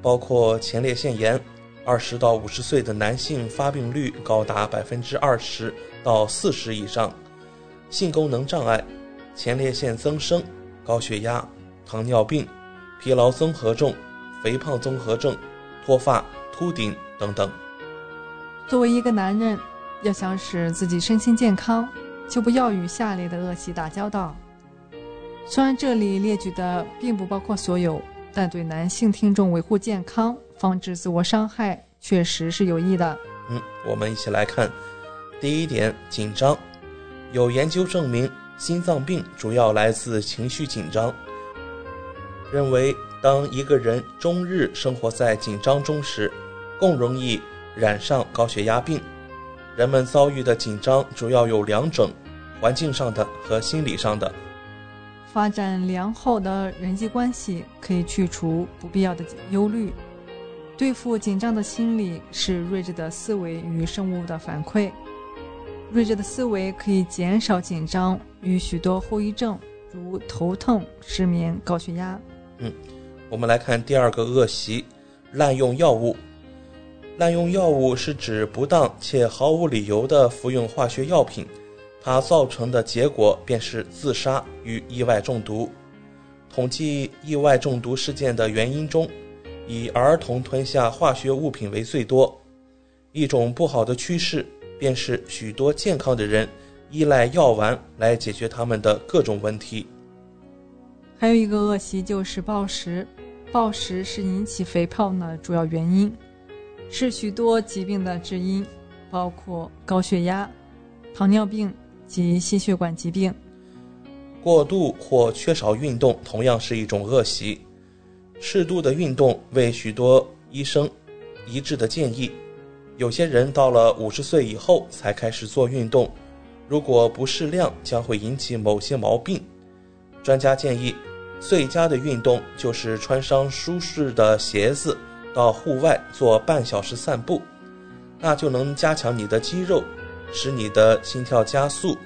包括前列腺炎。二十到五十岁的男性发病率高达百分之二十到四十以上，性功能障碍、前列腺增生、高血压、糖尿病、疲劳综合症、肥胖综合症、脱发、秃顶等等。作为一个男人，要想使自己身心健康，就不要与下列的恶习打交道。虽然这里列举的并不包括所有，但对男性听众维护健康。防止自我伤害确实是有益的。嗯，我们一起来看，第一点，紧张。有研究证明，心脏病主要来自情绪紧张。认为，当一个人终日生活在紧张中时，更容易染上高血压病。人们遭遇的紧张主要有两种：环境上的和心理上的。发展良好的人际关系可以去除不必要的忧虑。对付紧张的心理是睿智的思维与生物的反馈。睿智的思维可以减少紧张与许多后遗症，如头痛、失眠、高血压。嗯，我们来看第二个恶习：滥用药物。滥用药物是指不当且毫无理由的服用化学药品，它造成的结果便是自杀与意外中毒。统计意外中毒事件的原因中。以儿童吞下化学物品为最多，一种不好的趋势便是许多健康的人依赖药丸来解决他们的各种问题。还有一个恶习就是暴食，暴食是引起肥胖的主要原因，是许多疾病的致因，包括高血压、糖尿病及心血管疾病。过度或缺少运动同样是一种恶习。适度的运动为许多医生一致的建议。有些人到了五十岁以后才开始做运动，如果不适量，将会引起某些毛病。专家建议，最佳的运动就是穿上舒适的鞋子，到户外做半小时散步，那就能加强你的肌肉，使你的心跳加速，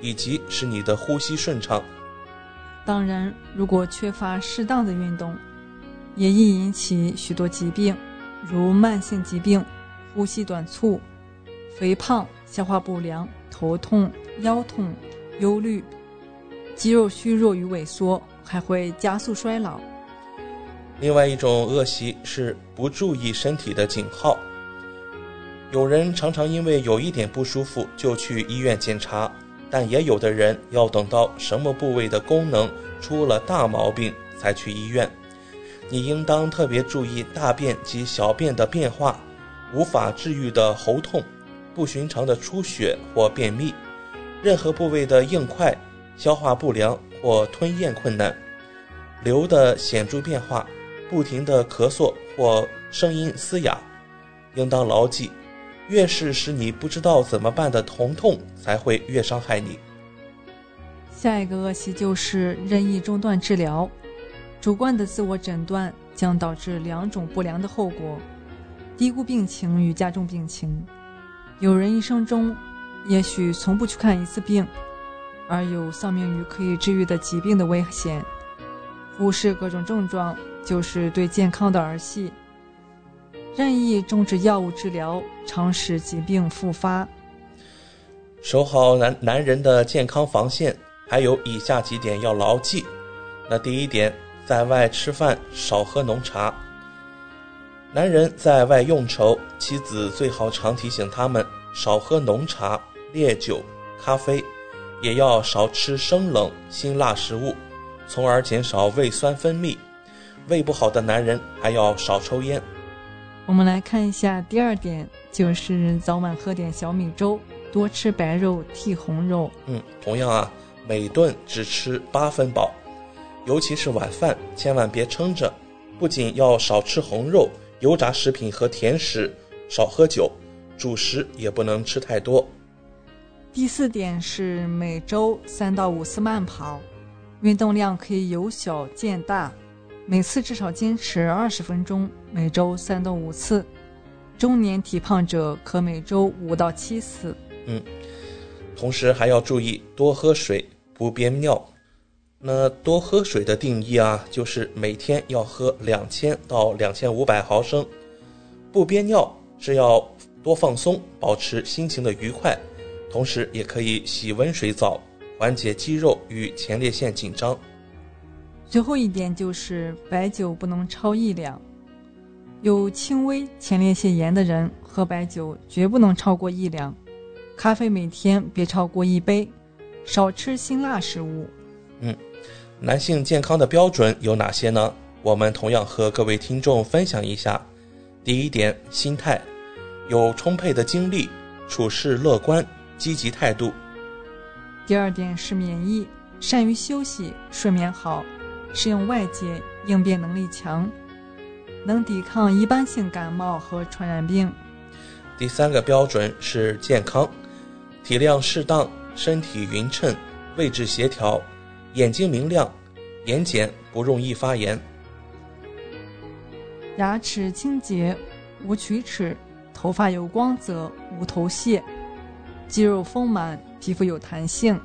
以及使你的呼吸顺畅。当然，如果缺乏适当的运动，也易引起许多疾病，如慢性疾病、呼吸短促、肥胖、消化不良、头痛、腰痛、忧虑、肌肉虚弱与萎缩，还会加速衰老。另外一种恶习是不注意身体的警号。有人常常因为有一点不舒服就去医院检查，但也有的人要等到什么部位的功能出了大毛病才去医院。你应当特别注意大便及小便的变化，无法治愈的喉痛，不寻常的出血或便秘，任何部位的硬块、消化不良或吞咽困难，流的显著变化，不停的咳嗽或声音嘶哑，应当牢记，越是使你不知道怎么办的疼痛，才会越伤害你。下一个恶习就是任意中断治疗。主观的自我诊断将导致两种不良的后果：低估病情与加重病情。有人一生中也许从不去看一次病，而有丧命于可以治愈的疾病的危险。忽视各种症状就是对健康的儿戏。任意终止药物治疗，常使疾病复发。守好男男人的健康防线，还有以下几点要牢记。那第一点。在外吃饭少喝浓茶。男人在外用愁，妻子最好常提醒他们少喝浓茶、烈酒、咖啡，也要少吃生冷、辛辣食物，从而减少胃酸分泌。胃不好的男人还要少抽烟。我们来看一下第二点，就是早晚喝点小米粥，多吃白肉替红肉。嗯，同样啊，每顿只吃八分饱，尤其是晚饭，千万别撑着。不仅要少吃红肉、油炸食品和甜食，少喝酒，主食也不能吃太多。第四点是每周三到五次慢跑，运动量可以由小见大。每次至少坚持二十分钟，每周三到五次。中年体胖者可每周五到七次。嗯，同时还要注意多喝水，不憋尿。那多喝水的定义啊，就是每天要喝两千到两千五百毫升。不憋尿是要多放松，保持心情的愉快，同时也可以洗温水澡，缓解肌肉与前列腺紧张。最后一点就是白酒不能超一两，有轻微前列腺炎的人喝白酒绝不能超过一两，咖啡每天别超过一杯，少吃辛辣食物。嗯，男性健康的标准有哪些呢？我们同样和各位听众分享一下。第一点，心态，有充沛的精力，处事乐观，积极态度。第二点是免疫，善于休息，睡眠好。适应外界，应变能力强，能抵抗一般性感冒和传染病。第三个标准是健康，体量适当，身体匀称，位置协调，眼睛明亮，眼睑不容易发炎。牙齿清洁，无龋齿，头发有光泽，无头屑，肌肉丰满，皮肤有弹性。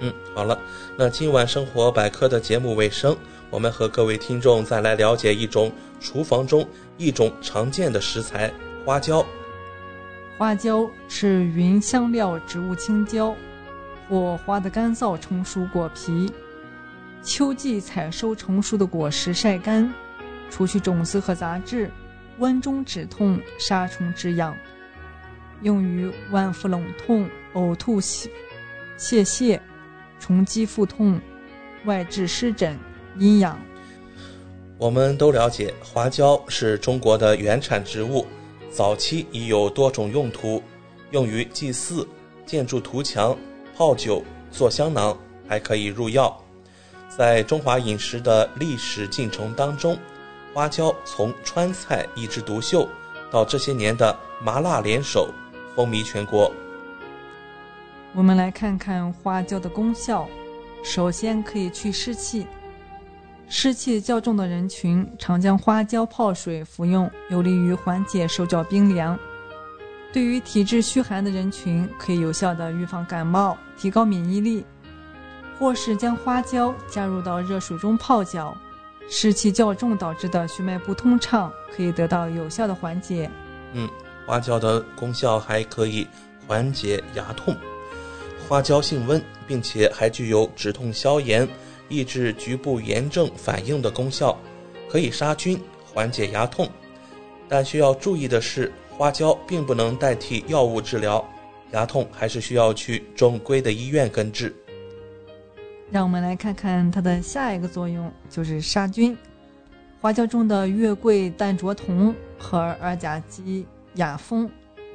嗯，好了，那今晚生活百科的节目尾声，我们和各位听众再来了解一种厨房中一种常见的食材——花椒。花椒是芸香料植物青椒，或花的干燥成熟果皮。秋季采收成熟的果实，晒干，除去种子和杂质，温中止痛，杀虫止痒，用于脘腹冷痛、呕吐、泻泻。虫肌腹痛、外痔湿疹、阴痒。我们都了解，花椒是中国的原产植物，早期已有多种用途，用于祭祀、建筑图墙、泡酒、做香囊，还可以入药。在中华饮食的历史进程当中，花椒从川菜一枝独秀，到这些年的麻辣联手，风靡全国。我们来看看花椒的功效。首先可以去湿气，湿气较重的人群常将花椒泡水服用，有利于缓解手脚冰凉。对于体质虚寒的人群，可以有效的预防感冒，提高免疫力。或是将花椒加入到热水中泡脚，湿气较重导致的血脉不通畅可以得到有效的缓解。嗯，花椒的功效还可以缓解牙痛。花椒性温，并且还具有止痛消炎、抑制局部炎症反应的功效，可以杀菌、缓解牙痛。但需要注意的是，花椒并不能代替药物治疗，牙痛还是需要去正规的医院根治。让我们来看看它的下一个作用，就是杀菌。花椒中的月桂单卓酮和二甲基雅风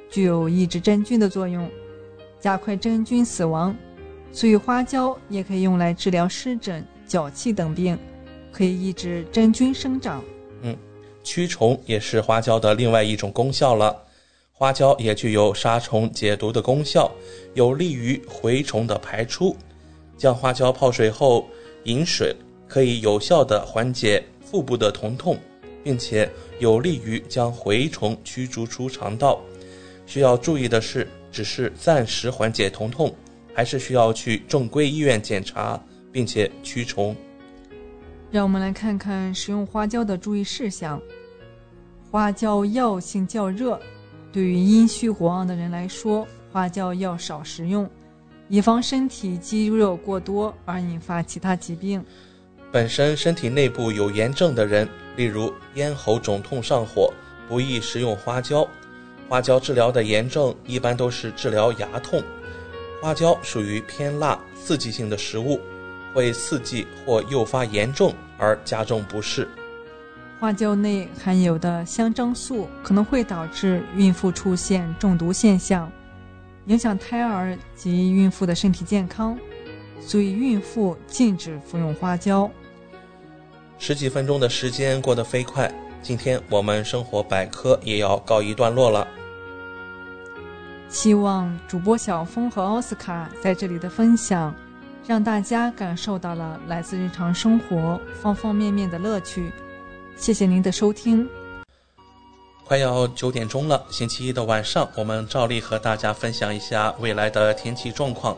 具有抑制真菌的作用。加快真菌死亡，所以花椒也可以用来治疗湿疹、脚气等病，可以抑制真菌生长。嗯，驱虫也是花椒的另外一种功效了。花椒也具有杀虫解毒的功效，有利于蛔虫的排出。将花椒泡水后饮水，可以有效的缓解腹部的疼痛，并且有利于将蛔虫驱逐出肠道。需要注意的是。只是暂时缓解疼痛，还是需要去正规医院检查，并且驱虫。让我们来看看食用花椒的注意事项。花椒药性较热，对于阴虚火旺的人来说，花椒要少食用，以防身体积热过多而引发其他疾病。本身身体内部有炎症的人，例如咽喉肿痛上火、不宜食用花椒。花椒治疗的炎症一般都是治疗牙痛。花椒属于偏辣、刺激性的食物，会刺激或诱发炎症而加重不适。花椒内含有的香樟素可能会导致孕妇出现中毒现象，影响胎儿及孕妇的身体健康，所以孕妇禁止服用花椒。十几分钟的时间过得飞快，今天我们生活百科也要告一段落了。希望主播小峰和奥斯卡在这里的分享，让大家感受到了来自日常生活方方面面的乐趣。谢谢您的收听。快要九点钟了，星期一的晚上，我们照例和大家分享一下未来的天气状况。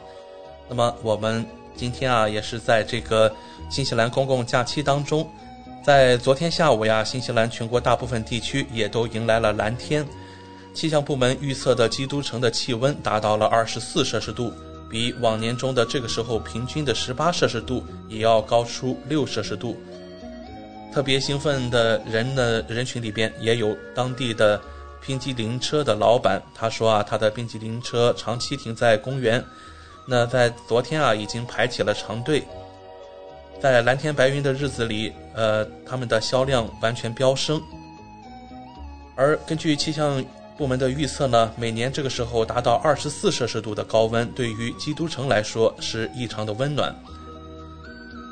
那么我们今天啊，也是在这个新西兰公共假期当中，在昨天下午呀，新西兰全国大部分地区也都迎来了蓝天。气象部门预测的基督城的气温达到了二十四摄氏度，比往年中的这个时候平均的十八摄氏度也要高出六摄氏度。特别兴奋的人的人群里边，也有当地的冰激凌车的老板。他说啊，他的冰激凌车长期停在公园，那在昨天啊，已经排起了长队。在蓝天白云的日子里，呃，他们的销量完全飙升。而根据气象部门的预测呢，每年这个时候达到二十四摄氏度的高温，对于基督城来说是异常的温暖。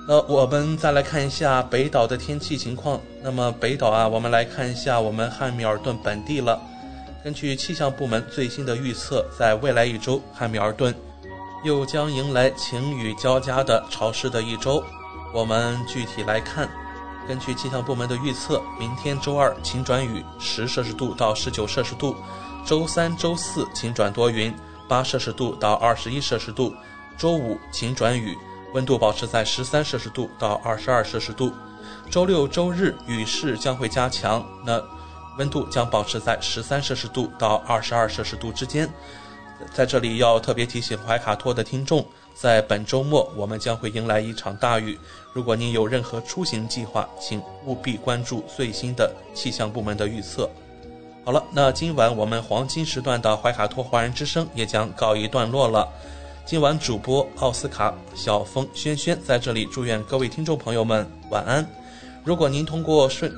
那我们再来看一下北岛的天气情况。那么北岛啊，我们来看一下我们汉密尔顿本地了。根据气象部门最新的预测，在未来一周，汉密尔顿又将迎来晴雨交加的潮湿的一周。我们具体来看，根据气象部门的预测，明天周二晴转雨，十摄氏度到十九摄氏度；周三、周四晴转多云，八摄氏度到二十一摄氏度；周五晴转雨。温度保持在十三摄氏度到二十二摄氏度，周六周日雨势将会加强，那温度将保持在十三摄氏度到二十二摄氏度之间。在这里要特别提醒怀卡托的听众，在本周末我们将会迎来一场大雨。如果您有任何出行计划，请务必关注最新的气象部门的预测。好了，那今晚我们黄金时段的怀卡托华人之声也将告一段落了。今晚主播奥斯卡、小峰、轩轩在这里祝愿各位听众朋友们晚安。如果您通过顺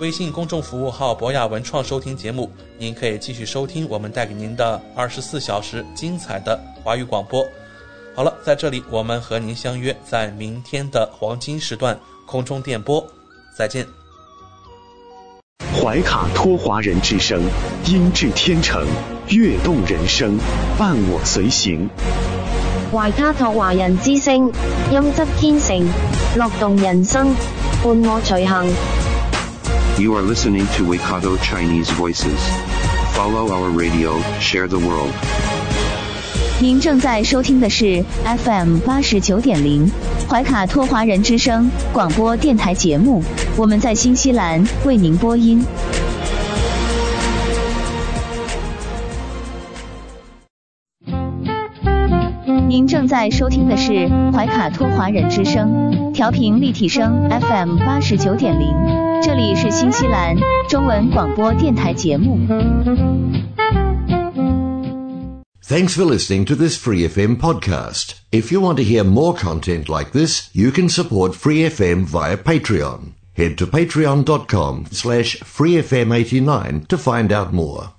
微信公众服务号博雅文创收听节目，您可以继续收听我们带给您的二十四小时精彩的华语广播。好了，在这里我们和您相约在明天的黄金时段空中电波，再见。怀卡托华人之声，音质天成，悦动人生，伴我随行。怀卡托华人之声，音质天成，乐动人生，伴我随行。You are listening to Waikato Chinese Voices. Follow our radio, share the world. 您正在收听的是 FM 八十九点零怀卡托华人之声广播电台节目，我们在新西兰为您播音。您正在收听的是怀卡托华人之声，调频立体声 FM 八十九点零，这里是新西兰中文广播电台节目。 Thanks for listening to this Free FM podcast. If you want to hear more content like this, you can support Free FM via Patreon. Head to patreon.com slash freefm89 to find out more.